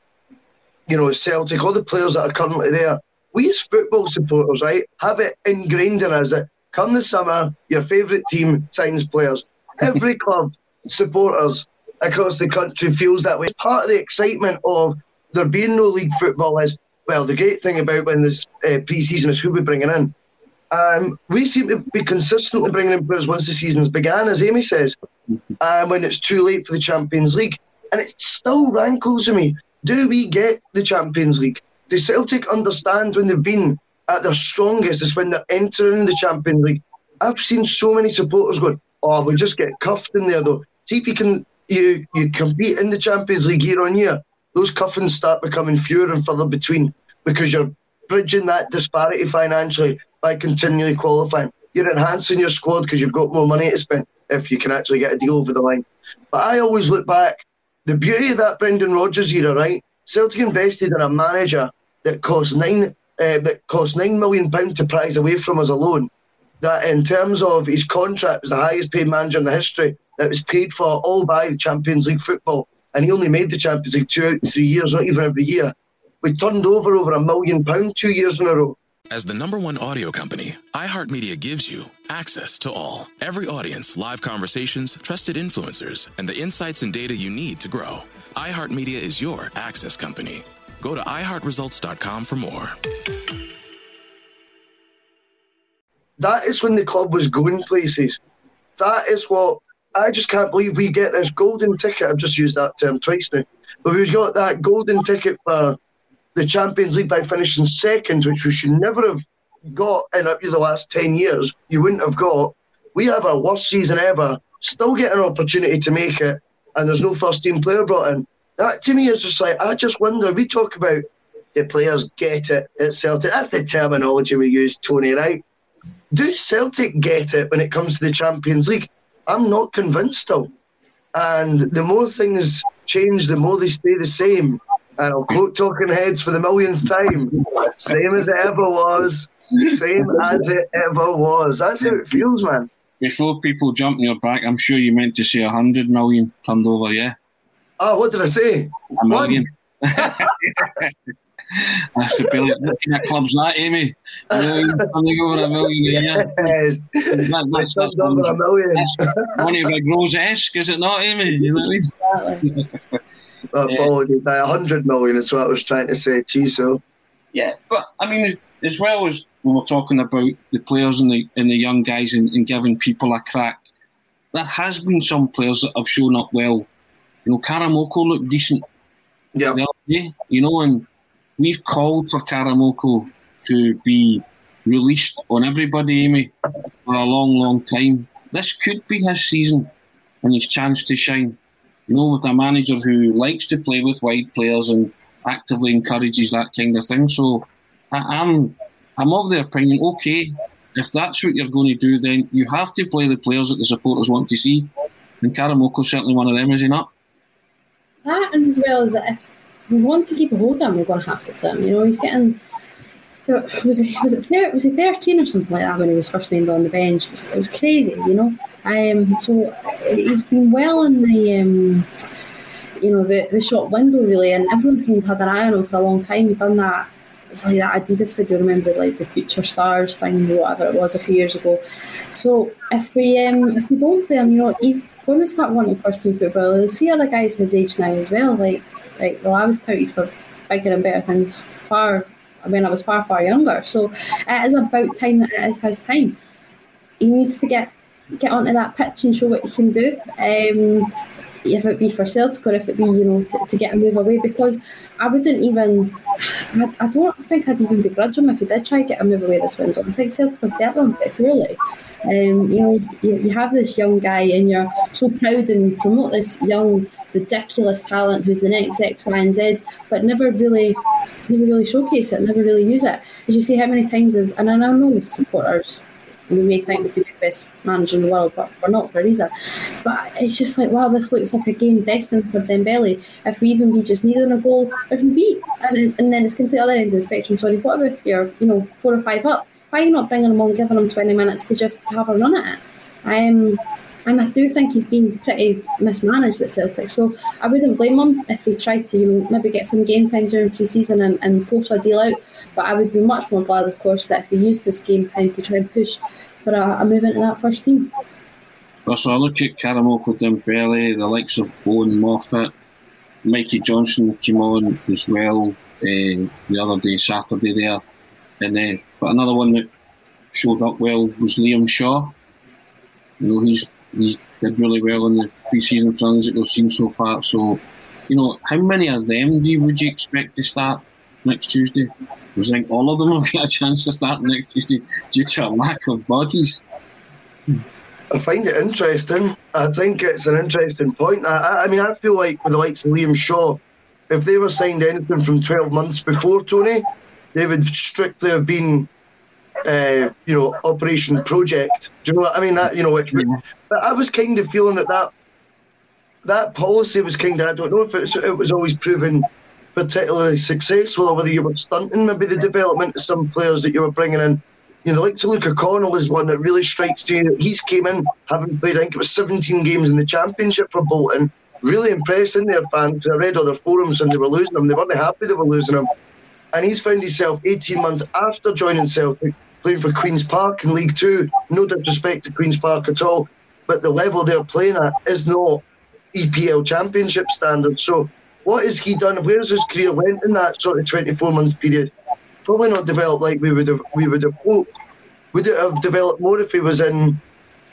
you know, Celtic, all the players that are currently there we as football supporters, right, have it ingrained in us that come the summer, your favourite team signs players. Every club, supporters across the country feels that way. It's Part of the excitement of there being no league football is, well, the great thing about when there's uh, pre-season is who we're bringing in. Um, we seem to be consistently bringing in players once the season's began, as Amy says, um, when it's too late for the Champions League. And it still rankles me. Do we get the Champions League? The Celtic understand when they've been at their strongest is when they're entering the Champions League. I've seen so many supporters going, "Oh, we just get cuffed in there though." See if you can you you compete in the Champions League year on year. Those cuffings start becoming fewer and further between because you're bridging that disparity financially by continually qualifying. You're enhancing your squad because you've got more money to spend if you can actually get a deal over the line. But I always look back. The beauty of that Brendan Rodgers era, right? Celtic invested in a manager that cost nine uh, that cost nine million pound to prize away from us alone. That in terms of his contract was the highest paid manager in the history that was paid for all by the Champions League football, and he only made the Champions League two out of three years, not even every year. We turned over over a million pound two years in a row. As the number one audio company, iHeartMedia gives you access to all. Every audience, live conversations, trusted influencers, and the insights and data you need to grow. iHeartMedia is your access company. Go to iHeartResults.com for more. That is when the club was going places. That is what I just can't believe we get this golden ticket. I've just used that term twice now. But we've got that golden ticket for the Champions League by finishing second, which we should never have got in the last 10 years. You wouldn't have got. We have our worst season ever, still get an opportunity to make it, and there's no first team player brought in. That to me is just like, I just wonder. We talk about the players get it at Celtic. That's the terminology we use, Tony, right? Do Celtic get it when it comes to the Champions League? I'm not convinced still. And the more things change, the more they stay the same. And I'll quote Talking Heads for the millionth time. Same as it ever was. Same as it ever was. That's how it feels, man. Before people jump in your back, I'm sure you meant to say 100 million turned over, yeah? Oh, what did I say? A million. That's the bill. What kind of club's that, Amy? Turning over a million um a year. Yes. That, that's, that's over a million. of Big Rose-esque, is it not, Amy? You know what I mean? Apologies. By 100 million is what I was trying to say. Geez, so. Yeah, but I mean, as well as when we're talking about the players and the and the young guys and, and giving people a crack, there has been some players that have shown up well. You know, Karamoko looked decent Yeah. the other day, you know, and we've called for Karamoko to be released on everybody, Amy, for a long, long time. This could be his season and his chance to shine. You know, with a manager who likes to play with wide players and actively encourages that kind of thing. So I, I'm I'm of the opinion, okay, if that's what you're going to do, then you have to play the players that the supporters want to see. And Karamoko's certainly one of them, is he not? That and as well as if we want to keep a hold of him, we're going to have to play him. You know, he's getting. Was it was it was he thirteen or something like that when he was first named on the bench? It was, it was crazy, you know. Um, so he's been well in the um, you know the, the short window really, and everyone's kind of had an eye on him for a long time. He'd done that it's like that Adidas video, remember like the future stars thing, or whatever it was a few years ago. So if we um if we don't play him, you know, he's going to start wanting first team football. You'll see other guys his age now as well. Like like well, I was touted for bigger and better things far when I was far far younger. So it is about time that it is his time. He needs to get get onto that pitch and show what he can do. Um, if it be for Celtic or if it be, you know, to, to get a move away. Because I wouldn't even, I, I, don't think I'd even begrudge him if he did try to get a move away this window. I think Celtic have dealt with him poorly. Um, you know, you, you have this young guy and you're so proud and promote this young, ridiculous talent who's the next X, Y, and Z, but never really, never really showcase it, never really use it. As you see how many times is, and I know supporters we may think we could be the best manager in the world, but we're not for a reason. But it's just like, wow, this looks like a game destined for Dembele. If we even be just needing a goal, we beat, and, and then it's completely other end of the spectrum. Sorry, what if you're, you know, four or five up? Why are you not bringing them on, giving them 20 minutes to just have a run at it? Um, and I do think he's been pretty mismanaged at Celtic. So I wouldn't blame him if he tried to, you know, maybe get some game time during pre-season and, and force a deal out. But I would be much more glad, of course, that if he used this game time to try and push for a, a move into that first team. Well, so I look at Karamoko Dembele, the likes of Owen Moffat, Mikey Johnston came on as well uh, the other day, Saturday there. And uh, but another one that showed up well was Liam Shaw. You know, he's he's did really well in the pre-season runs that we've seen so far. So, you know, how many of them do you, would you expect to start next Tuesday? I think all of them will get a chance to start next Tuesday due to a lack of bodies. I find it interesting. I think it's an interesting point. I, I mean, I feel like with the likes of Liam Shaw, if they were signed anything from 12 months before Tony, they would strictly have been uh, you know, Operation Project. Do you know what I mean? That you know, yeah. but I was kind of feeling that that that policy was kind of I don't know if it's, it was always proven particularly successful or whether you were stunting maybe the development of some players that you were bringing in. You know, like to Luca Connell is one that really strikes me. He's came in having played, I think it was 17 games in the Championship for Bolton. Really impressing their fans. I read other forums and they were losing him. They weren't happy they were losing him. And he's found himself 18 months after joining Celtic playing for Queen's Park in League Two. No disrespect to Queen's Park at all, but the level they're playing at is not EPL Championship standard. So, what has he done? Where's his career went in that sort of 24 month period? Probably not developed like we would have we would have hoped. Would it have developed more if he was in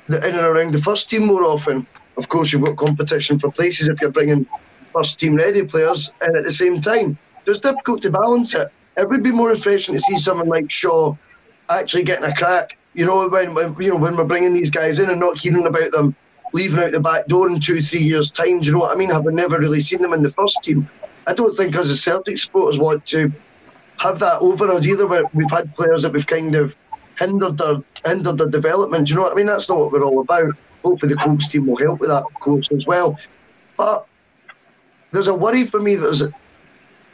the in and around the first team more often? Of course, you've got competition for places if you're bringing first team ready players, and at the same time, it's difficult to balance it. It would be more refreshing to see someone like Shaw actually getting a crack. You know, when, when you know when we're bringing these guys in and not hearing about them leaving out the back door in two, three years' time. Do you know what I mean? Having never really seen them in the first team, I don't think as a Celtic supporters want to have that over us either. Where we've had players that we've kind of hindered their hindered their development. Do you know what I mean? That's not what we're all about. Hopefully, the Colts team will help with that, of course, as well. But there's a worry for me that there's a,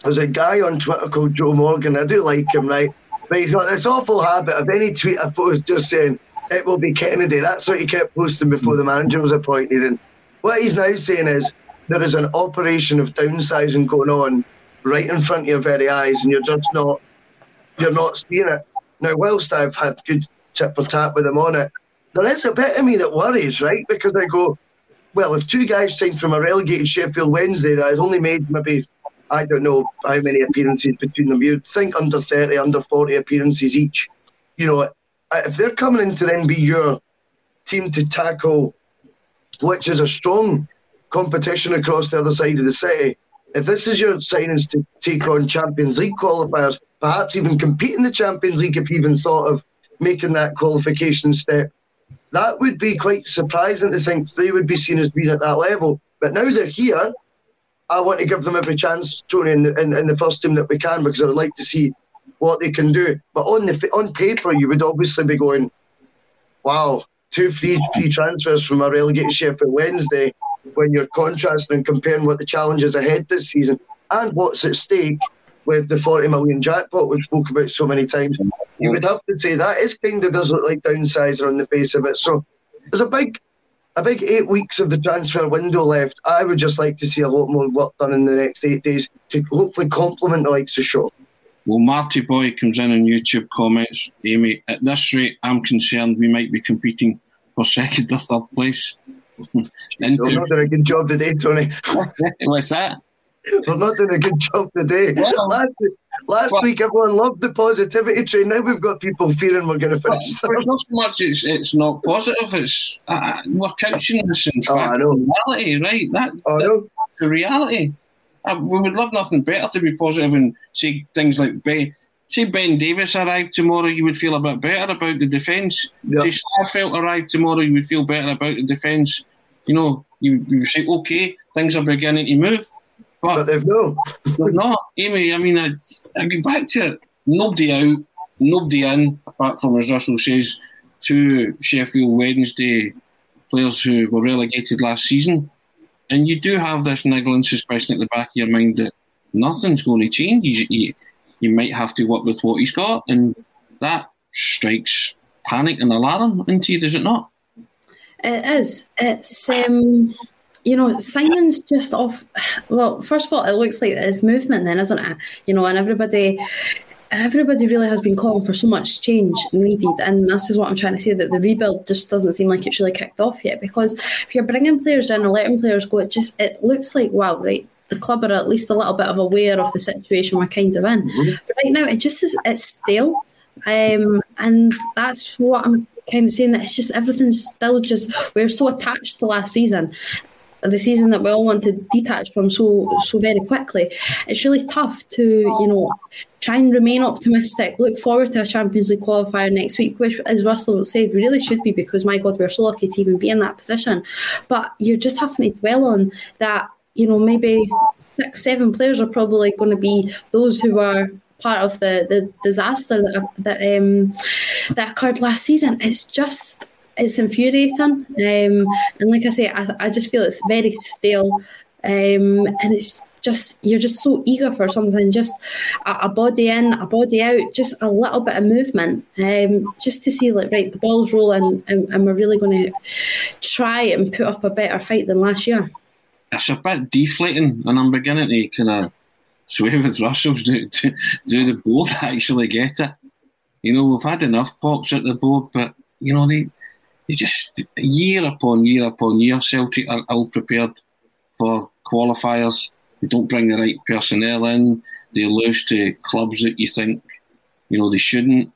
there's a guy on Twitter called Joe Morgan. I do like him, right? But he's got this awful habit of any tweet I post just saying, it will be Kennedy. That's what he kept posting before the manager was appointed. And what he's now saying is there is an operation of downsizing going on right in front of your very eyes, and you're just not you're not seeing it. Now, whilst I've had good tip for tap with him on it, there is a bit of me that worries, right? Because I go, well, if two guys signed from a relegated Sheffield Wednesday that has only made maybe I don't know how many appearances between them. You'd think under 30, under 40 appearances each. You know, if they're coming in to then be your team to tackle, which is a strong competition across the other side of the city, if this is your signings to take on Champions League qualifiers, perhaps even compete in the Champions League if you even thought of making that qualification step, that would be quite surprising to think they would be seen as being at that level. But now they're here, I want to give them every chance, Tony, in the, in, in the first team that we can, because I would like to see what they can do. But on the on paper, you would obviously be going, wow, two free free transfers from a relegated Sheffield Wednesday. When you're contrasting and comparing what the challenges ahead this season and what's at stake with the 40 million jackpot we've spoke about so many times, you would have to say that is kind of does look like downsizing on the face of it. So there's a big a big eight weeks of the transfer window left. I would just like to see a lot more work done in the next eight days to hopefully complement the likes of Shaw. Well, Marty Boy comes in on YouTube comments, Amy, at this rate, I'm concerned we might be competing for second or third place. so we're not doing a good job today, Tony. What's that? We're not doing a good job today. Well, last last well, week, everyone loved the positivity train. Now we've got people fearing we're going to finish. It's not so much it's, it's not positive, it's uh, we're couching this in Oh, fact I know. reality, right? That, Oh, I that- the reality. Uh, we would love nothing better to be positive and say things like Ben. Say Ben Davies arrived tomorrow, you would feel a bit better about the defence. Yeah. Say Starfelt arrived tomorrow, you would feel better about the defence. You know, you, you would say, okay, things are beginning to move. But But they've no. they're not. Amy, I mean, I, I go back to it. Nobody out, nobody in, apart from, as Russell says, two Sheffield Wednesday players who were relegated last season. And you do have this niggling suspicion at the back of your mind that nothing's going to change. You, you, you might have to work with what he's got, and that strikes panic and alarm into you, does it not? It is. It's um, you know, Simon's just off. Well, first of all, it looks like it's movement, then, isn't it? You know, and everybody. Everybody really has been calling for so much change needed, and this is what I'm trying to say that the rebuild just doesn't seem like it's really kicked off yet. Because if you're bringing players in or letting players go, it just it looks like wow, right? The club are at least a little bit of aware of the situation we're kind of in. But right now, it just is it's stale, um, and that's what I'm kind of saying that it's just everything's still just we're so attached to last season the season that we all want to detach from so so very quickly it's really tough to you know try and remain optimistic look forward to a champions league qualifier next week which as russell said we really should be because my god we're so lucky to even be in that position but you're just having to dwell on that you know maybe six seven players are probably going to be those who are part of the, the disaster that that um, that occurred last season. It's just it's infuriating, um, and like I say, I, I just feel it's very stale, um, and it's just you're just so eager for something, just a, a body in, a body out, just a little bit of movement, um, just to see like right the ball's rolling, and, and we're really going to try and put up a better fight than last year. It's a bit deflating, and I'm beginning to kind of sway with Russell's do, do, do the board actually get it. You know, we've had enough pops at the board, but you know they they just year upon year upon year, Celtic are ill prepared for qualifiers. They don't bring the right personnel in. They lose to clubs that you think you know they shouldn't.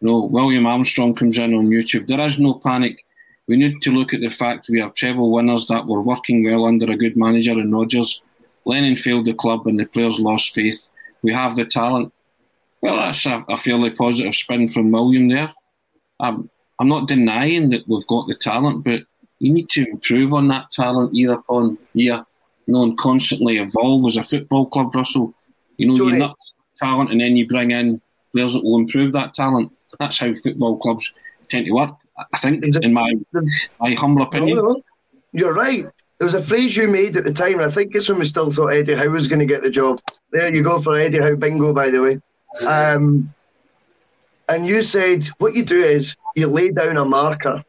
You know, William Armstrong comes in on YouTube. There is no panic. We need to look at the fact we are treble winners that were working well under a good manager in Rodgers. Lennon failed the club and the players lost faith. We have the talent. Well, that's a, a fairly positive spin from William there. Um, I'm not denying that we've got the talent, but you need to improve on that talent year upon year, you know, and constantly evolve as a football club, Russell. You know, you're not talent and then you bring in players that will improve that talent. That's how football clubs tend to work, I think, in my, my humble opinion. No, no, you're right. There was a phrase you made at the time, and I think it's when we still thought Eddie Howe was going to get the job. There you go for Eddie Howe bingo, by the way. Um, and you said what you do is you lay down a marker.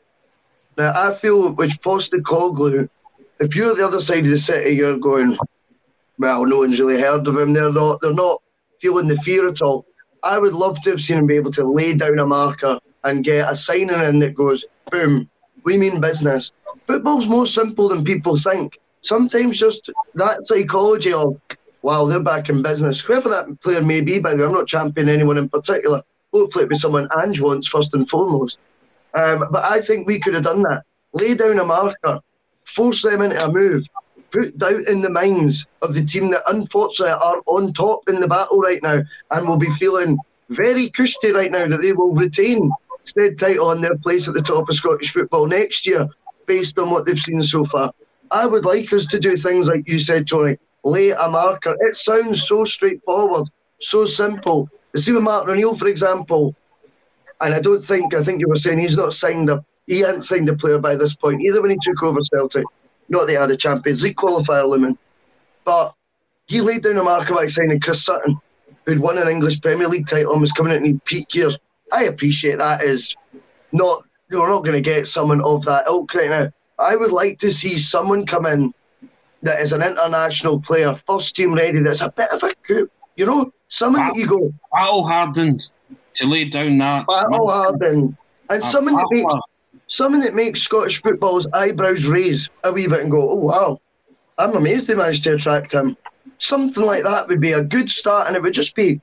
Now I feel which Postecoglou, if you're the other side of the city, you're going, well, no one's really heard of him. They're not. They're not feeling the fear at all. I would love to have seen him be able to lay down a marker and get a signing in that goes, boom, we mean business. Football's more simple than people think. Sometimes just that psychology of, wow, they're back in business. Whoever that player may be, by the way, I'm not championing anyone in particular. Hopefully, it be someone Ange wants first and foremost. Um, but I think we could have done that. Lay down a marker, force them into a move, put doubt in the minds of the team that unfortunately are on top in the battle right now and will be feeling very cushy right now that they will retain said title and their place at the top of Scottish football next year based on what they've seen so far. I would like us to do things like you said, Tony, lay a marker. It sounds so straightforward, so simple. See with Martin O'Neill, for example, and I don't think, I think you were saying he's not signed a he hadn't signed a player by this point, either when he took over Celtic, not that he had a Champions League qualifier looming, but he laid down a marker by signing Chris Sutton, who'd won an English Premier League title and was coming out in peak years. I appreciate that is not, we're not going to get someone of that ilk right now. I would like to see someone come in that is an international player, first team ready, that's a bit of a coup. You know, someone that you go. Battle hardened to lay down that. Battle hardened. And someone that makes someone that makes Scottish football's eyebrows raise a wee bit and go, oh wow, I'm amazed they managed to attract him. Something like that would be a good start, and it would just be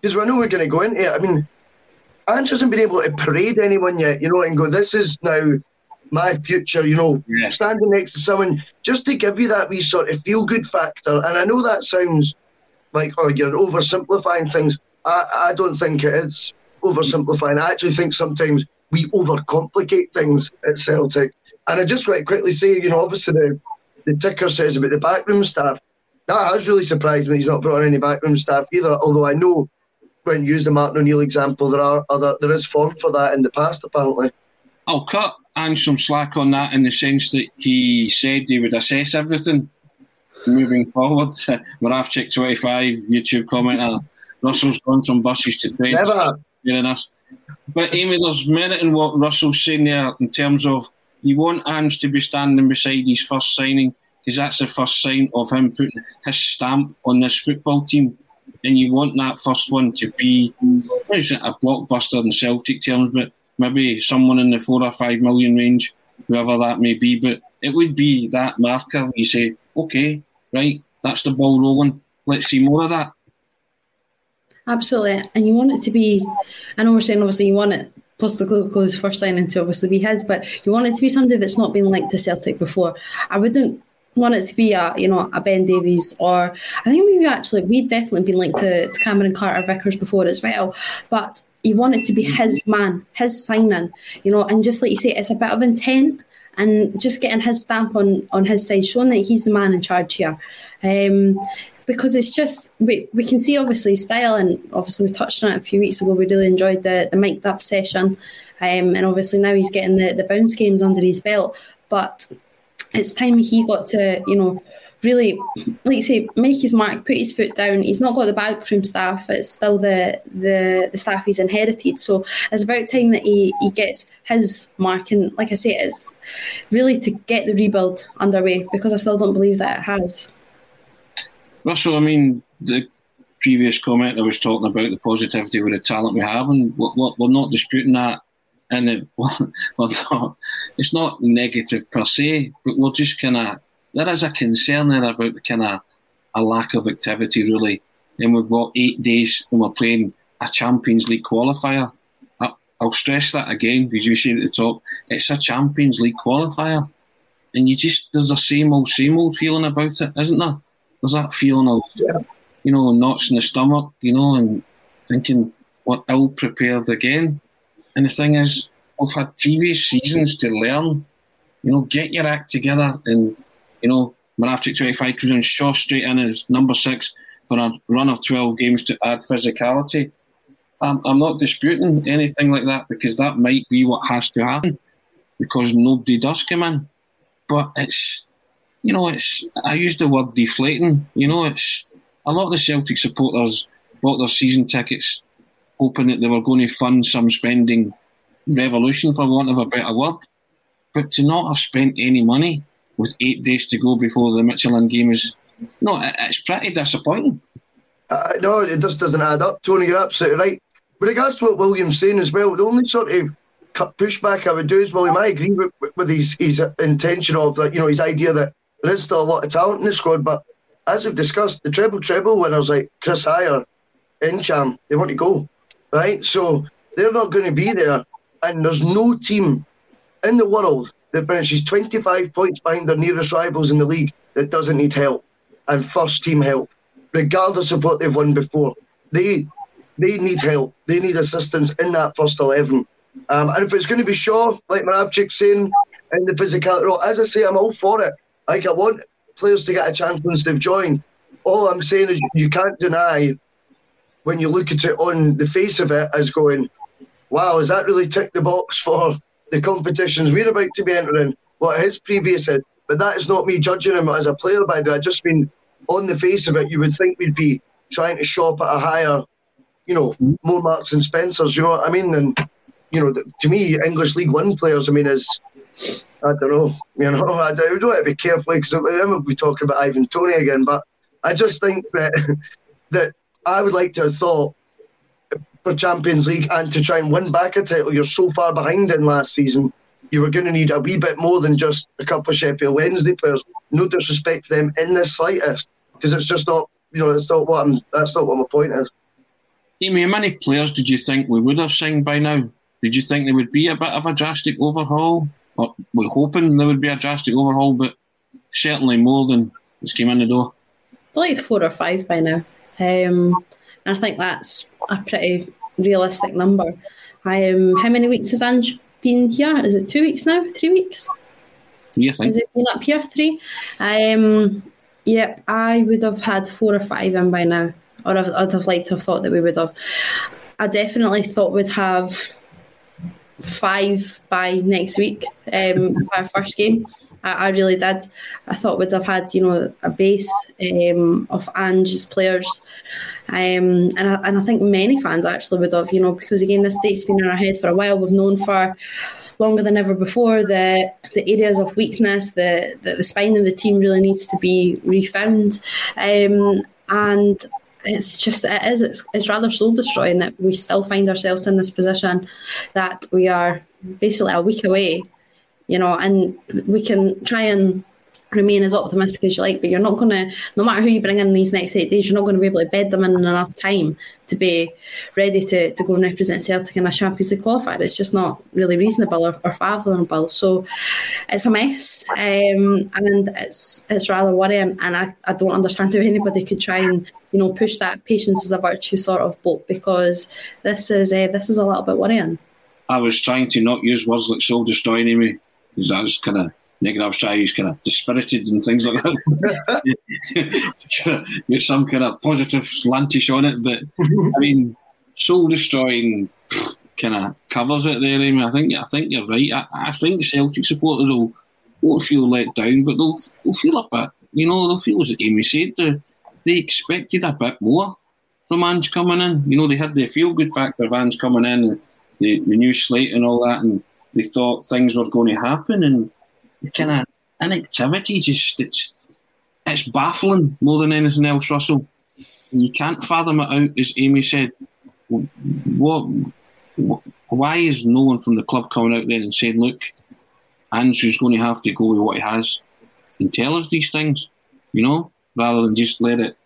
because we know we're going to go into it. I mean, Ange hasn't been able to parade anyone yet, you know, and go, this is now my future, you know, Yeah. standing next to someone just to give you that wee sort of feel good factor. And I know that sounds like, oh, you're oversimplifying things. I, I don't think it is oversimplifying. I actually think sometimes we overcomplicate things at Celtic. And I just want to quickly say, you know, obviously the, the ticker says about the backroom staff. That has really surprised me. He's not brought on any backroom staff either. Although I know when you use the Martin O'Neill example, there are other there is form for that in the past apparently. I'll cut Ange some slack on that in the sense that he said he would assess everything moving forward. Marafchik 25, YouTube commenter. Uh, Russell's gone from buses to trains. Never. Fair enough. But Amy, there's merit in what Russell's saying there in terms of you want Ange to be standing beside his first signing because that's the first sign of him putting his stamp on this football team. And you want that first one to be, what is it, a blockbuster in Celtic terms, but maybe someone in the four or five million range, whoever that may be. But it would be that marker. You say, okay, right, that's the ball rolling. Let's see more of that. Absolutely. And you want it to be, I know we're saying obviously you want it post Postecoglou's first signing to obviously be his, but you want it to be somebody that's not been linked to Celtic before. I wouldn't want it to be a you know a Ben Davies or I think we've actually we've definitely been linked to, to Cameron Carter Vickers before as well. But you want it to be his man, his signing, you know, and just like you say, it's a bit of intent and just getting his stamp on on his side, showing that he's the man in charge here. Um, because it's just we, we can see obviously style and obviously we touched on it a few weeks ago. We really enjoyed the the mic'd up session, um, and obviously now he's getting the the bounce games under his belt. But it's time he got to you know really like you say make his mark, put his foot down. He's not got the backroom staff; it's still the the the staff he's inherited. So it's about time that he he gets his mark. And like I say, it's really to get the rebuild underway because I still don't believe that it has. Russell, I mean, the previous comment I was talking about the positivity with the talent we have, and we're, we're- not disputing that. And it, we're not, it's not negative per se, but we're just kind of there is a concern there about the kind of a lack of activity really. And we've got eight days and we're playing a Champions League qualifier. I, I'll stress that again because you said at the top, it's a Champions League qualifier, and you just there's a same old same old feeling about it, isn't there? There's that feeling of you know knots in the stomach, you know, and thinking we're ill prepared again. And the thing is, we've had previous seasons to learn. You know, get your act together and you know, Marafchik 25 comes in, Shaw straight in as number six for a run of 12 games to add physicality. I'm, I'm not disputing anything like that because that might be what has to happen because nobody does come in. But it's, you know, it's, I use the word deflating. You know, it's a lot of the Celtic supporters bought their season tickets hoping that they were going to fund some spending revolution, for want of a better word. But to not have spent any money with eight days to go before the Midtjylland game is no, it's pretty disappointing. Uh, no, it just doesn't add up. Tony, you're absolutely right. With regards to what William's saying as well, the only sort of pushback I would do is, William, I agree with, with his, his intention of, like, you know, his idea that there is still a lot of talent in the squad. But as we've discussed, the treble treble winners like Kris Ajer, Ntcham, they want to go, right? So they're not going to be there. And there's no team in the world that finishes 25 points behind their nearest rivals in the league that doesn't need help and first team help, regardless of what they've won before. They they need help. They need assistance in that first 11. Um, and if it's going to be Shaw, like Marabchik's saying, in the physicality role, as I say, I'm all for it. Like, I want players to get a chance once they've joined. All I'm saying is you can't deny when you look at it on the face of it as going, wow, has that really ticked the box for the competitions we're about to be entering, what his previous had. But that is not me judging him as a player, by the way. I just mean, on the face of it, you would think we'd be trying to shop at a higher, you know, more Marks and Spencers, you know what I mean? And, you know, to me, English League One players, I mean, is, I don't know, you know, I don't, want to be careful because then we'll be talking about Ivan Toney again. But I just think that, that I would like to have thought for Champions League and to try and win back a title, you're so far behind in last season. You were going to need a wee bit more than just a couple of Sheffield Wednesday players. No disrespect to them in the slightest, because it's just not, you know, that's not what I'm. That's not what my point is. Amy, how many players did you think we would have signed by now? Did you think there would be a bit of a drastic overhaul? Or we're hoping there would be a drastic overhaul, but certainly more than just came in the door. Like four or five by now. Um, I think that's a pretty realistic number. Um, how many weeks has Ange been here? Is it two weeks now? Three weeks? Three, I think. Has it been up here? Three? Um, yeah, I would have had four or five in by now, or I'd, I'd have liked to have thought that we would have. I definitely thought we'd have five by next week, um, our first game. I, I, really did. I thought we'd have had, you know, a base um, of Ange's players. Um, and, I, and I think many fans actually would have, you know, because again, this date's been in our head for a while. We've known for longer than ever before the the areas of weakness, the, the, the spine of the team really needs to be refound. Um, and it's just it is it's, it's rather soul destroying that we still find ourselves in this position that we are basically a week away you know, and we can try and remain as optimistic as you like, but you're not going to, no matter who you bring in these next eight days, you're not going to be able to bed them in enough time to be ready to, to go and represent Celtic in a Champions League qualifier. It's just not really reasonable or, or fathomable. So it's a mess, um, and it's it's rather worrying. And I, I don't understand how anybody could try and you know push that patience as a virtue sort of boat because this is uh, this is a little bit worrying. I was trying to not use words like soul destroying me because that's kind of negative shy, he's kind of dispirited and things like that. There's some kind of positive slantish on it, but I mean, soul destroying kind of covers it there. I mean, I think I think you're right. I, I think Celtic supporters will won't feel let down, but they'll, they'll feel a bit. You know, they'll feel as Amy said, they, they expected a bit more from Ange coming in. You know, they had the feel good factor of Ange coming in, the, the new slate and all that, and they thought things were going to happen, and kind of inactivity just it's it's baffling more than anything else, Russell. You can't fathom it out, as Amy said. What, what, why is no one from the club coming out there and saying, "Look, Ange's going to have to go with what he has and tell us these things," you know, rather than just let it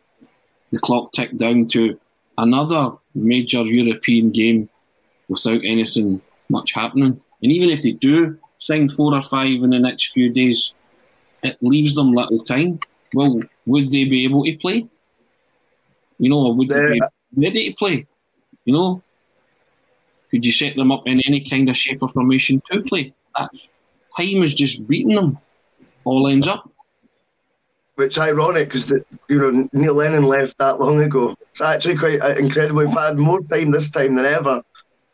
the clock tick down to another major European game without anything much happening. And even if they do sign four or five in the next few days, it leaves them little time. Well, would they be able to play? You know, or would they be ready to play? You know, could you set them up in any kind of shape or formation to play? That time is just beating them. All ends up. Which ironic because you know Neil Lennon left that long ago. It's actually quite uh, incredible. We've had more time this time than ever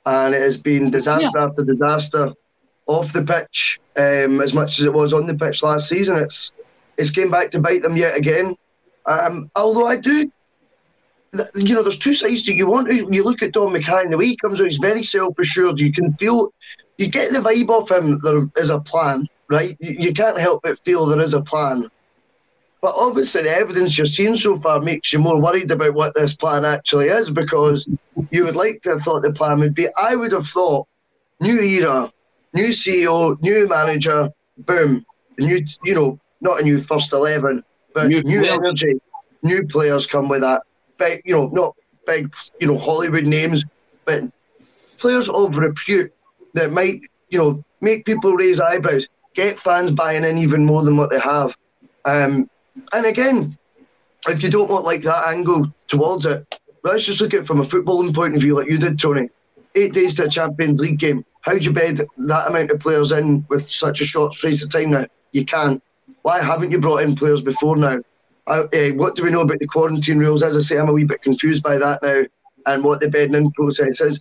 and it has been disaster yeah. after disaster off the pitch um, as much as it was on the pitch last season. It's it's came back to bite them yet again. Um, although I do, you know, there's two sides to. You want to you look at Dom McKay the way he comes out, he's very self assured. You can feel, you get the vibe off him. There is a plan, right? You, you can't help but feel there is a plan. But obviously, the evidence you're seeing so far makes you more worried about what this plan actually is because you would like to have thought the plan would be. I would have thought new era, new CEO, new manager, boom, new, you know, not a new first 11, but new, new energy, new players come with that. Big, you know, not big, you know, Hollywood names, but players of repute that might, you know, make people raise eyebrows, get fans buying in even more than what they have. Um, and again, if you don't want like that angle towards it, let's just look at it from a footballing point of view, like you did, Tony. Eight days to a Champions League game. How do you bed that amount of players in with such a short space of time now? You can't. Why haven't you brought in players before now? uh, what do we know about the quarantine rules? As I say, I'm a wee bit confused by that now and what the bedding in process is.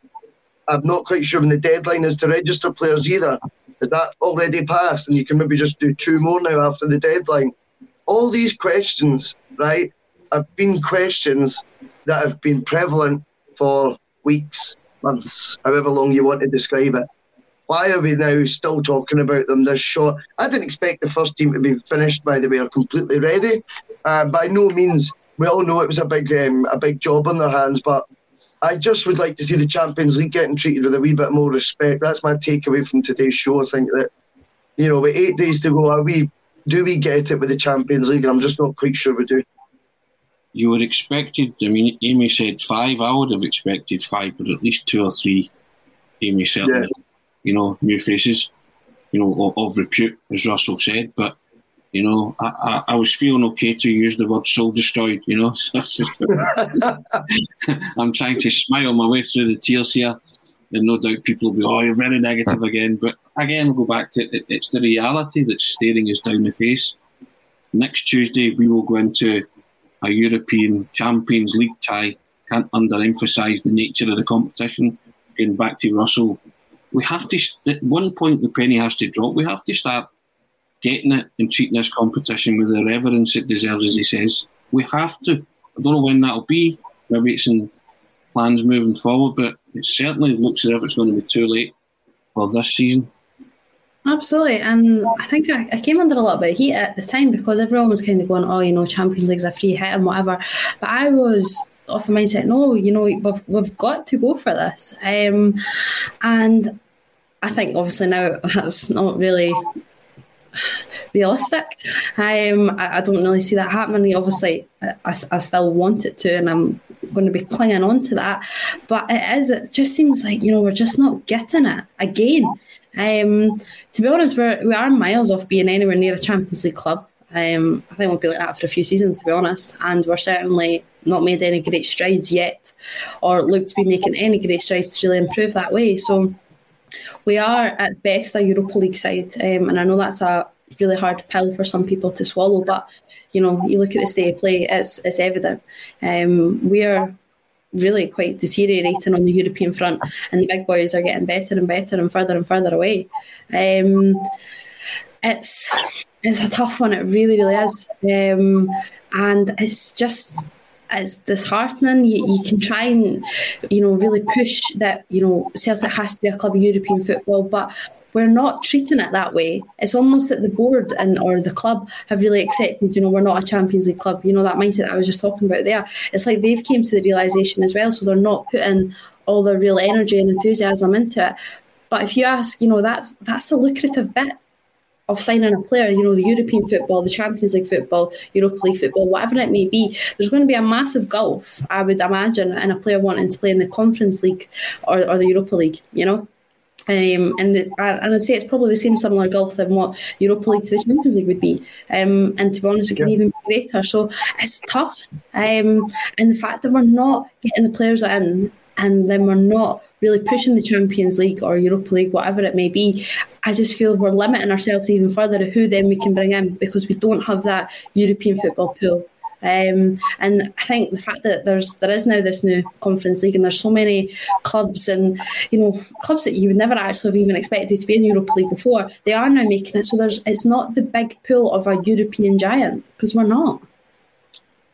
I'm not quite sure when the deadline is to register players either. Is that already passed? And you can maybe just do two more now after the deadline. All these questions, right, have been questions that have been prevalent for weeks, months, however long you want to describe it. Why are we now still talking about them this short? I didn't expect the first team to be finished by the way, or completely ready. Um, by no means, we all know it was a big, um, a big job on their hands, but I just would like to see the Champions League getting treated with a wee bit more respect. That's my takeaway from today's show. I think that, you know, with eight days to go, are we do we get it with the Champions League? I'm just not quite sure we do. You would expected, I mean, Amy said five. I would have expected five, but at least two or three. Amy certainly, yeah. you know, new faces, you know, of, of repute, as Russell said. But you know, I, I, I, was feeling okay to use the word soul destroyed, you know. I'm trying to smile my way through the tears here. And no doubt people will be, oh, you're very negative again. But again, we'll go back to it. It's the reality that's staring us down the face. Next Tuesday, we will go into a European Champions League tie. Can't underemphasise the nature of the competition. Getting back to Russell, we have to, at one point, the penny has to drop. We have to start getting it and treating this competition with the reverence it deserves, as he says. We have to. I don't know when that'll be. Maybe it's in plans moving forward, but it certainly looks as if it's going to be too late for this season. Absolutely, and I think I, I, came under a little bit of heat at the time because everyone was kind of going, "Oh, you know, Champions League's a free hit and whatever." But I was off the mindset, no, you know, we've we've got to go for this, um, and I think obviously now that's not really realistic. Um, I, I, don't really see that happening. Obviously, I, I, still want it to, and I'm going to be clinging on to that. But it is. It just seems like you know we're just not getting it again. Um, to be honest, we're we are miles off being anywhere near a Champions League club. Um, I think we'll be like that for a few seasons, to be honest. And we're certainly not made any great strides yet, or look to be making any great strides to really improve that way. So we are at best a Europa League side, um, and I know that's a really hard pill for some people to swallow. But you know, you look at the state of play; it's it's evident. Um, we're really quite deteriorating on the European front, and the big boys are getting better and better and further and further away. Um, it's it's a tough one. It really, really is, um, and it's just it's disheartening. You, you can try and, you know, really push that, you know, Celtic has to be a club of European football, but we're not treating it that way. It's almost that the board and or the club have really accepted, you know, we're not a Champions League club. You know, that mindset I was just talking about there. It's like they've came to the realization as well, so they're not putting all their real energy and enthusiasm into it. But if you ask, you know, that's that's the lucrative bit of signing a player, you know, the European football, the Champions League football, Europa League football, whatever it may be, there's going to be a massive gulf, I would imagine, in a player wanting to play in the Conference League or, or the Europa League, you know? Um, and the, and I'd say it's probably the same similar gulf than what Europa League to the Champions League would be. Um, and to be honest, it could yeah. even be greater. So it's tough. Um, and the fact that we're not getting the players in and then we're not really pushing the Champions League or Europa League, whatever it may be, I just feel we're limiting ourselves even further to who then we can bring in because we don't have that European football pool. Um, and I think the fact that there's there is now this new conference league and there's so many clubs and you know clubs that you would never actually have even expected to be in Europa League before they are now making it so there's it's not the big pool of a European giant because we're not.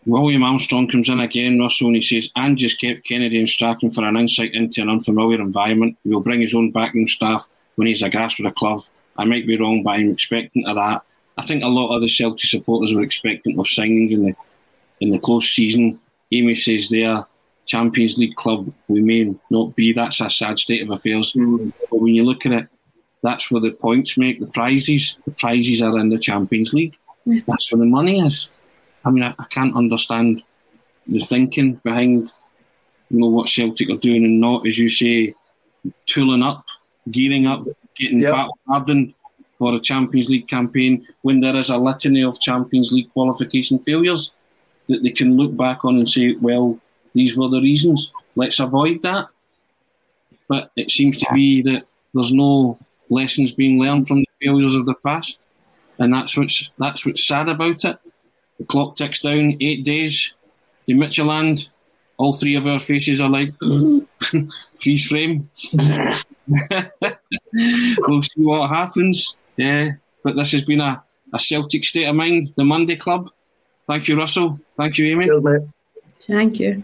William Armstrong comes in again, Russell, and he says, and kept Kennedy and Strachan for an insight into an unfamiliar environment. He'll bring his own backroom staff when he's a gas with a club. I might be wrong, but I'm expecting of that. I think a lot of the Celtic supporters were expecting of signings in the in the close season. Amy says there, Champions League club, we may not be. That's a sad state of affairs. Mm. But when you look at it, that's where the points make the prizes. The prizes are in the Champions League. Mm. That's where the money is. I mean, I, I, can't understand the thinking behind you know what Celtic are doing and not, as you say, tooling up, gearing up, getting yep. back hardened for a Champions League campaign when there is a litany of Champions League qualification failures that they can look back on and say, well, these were the reasons. Let's avoid that. But it seems to be that there's no lessons being learned from the failures of the past, and that's what's that's what's sad about it. The clock ticks down. Eight days. In Midtjylland, all three of our faces are like, freeze frame. we'll see what happens. Yeah, but this has been a, a Celtic state of mind, the Monday Club. Thank you, Russell. Thank you, Amy. Thank you.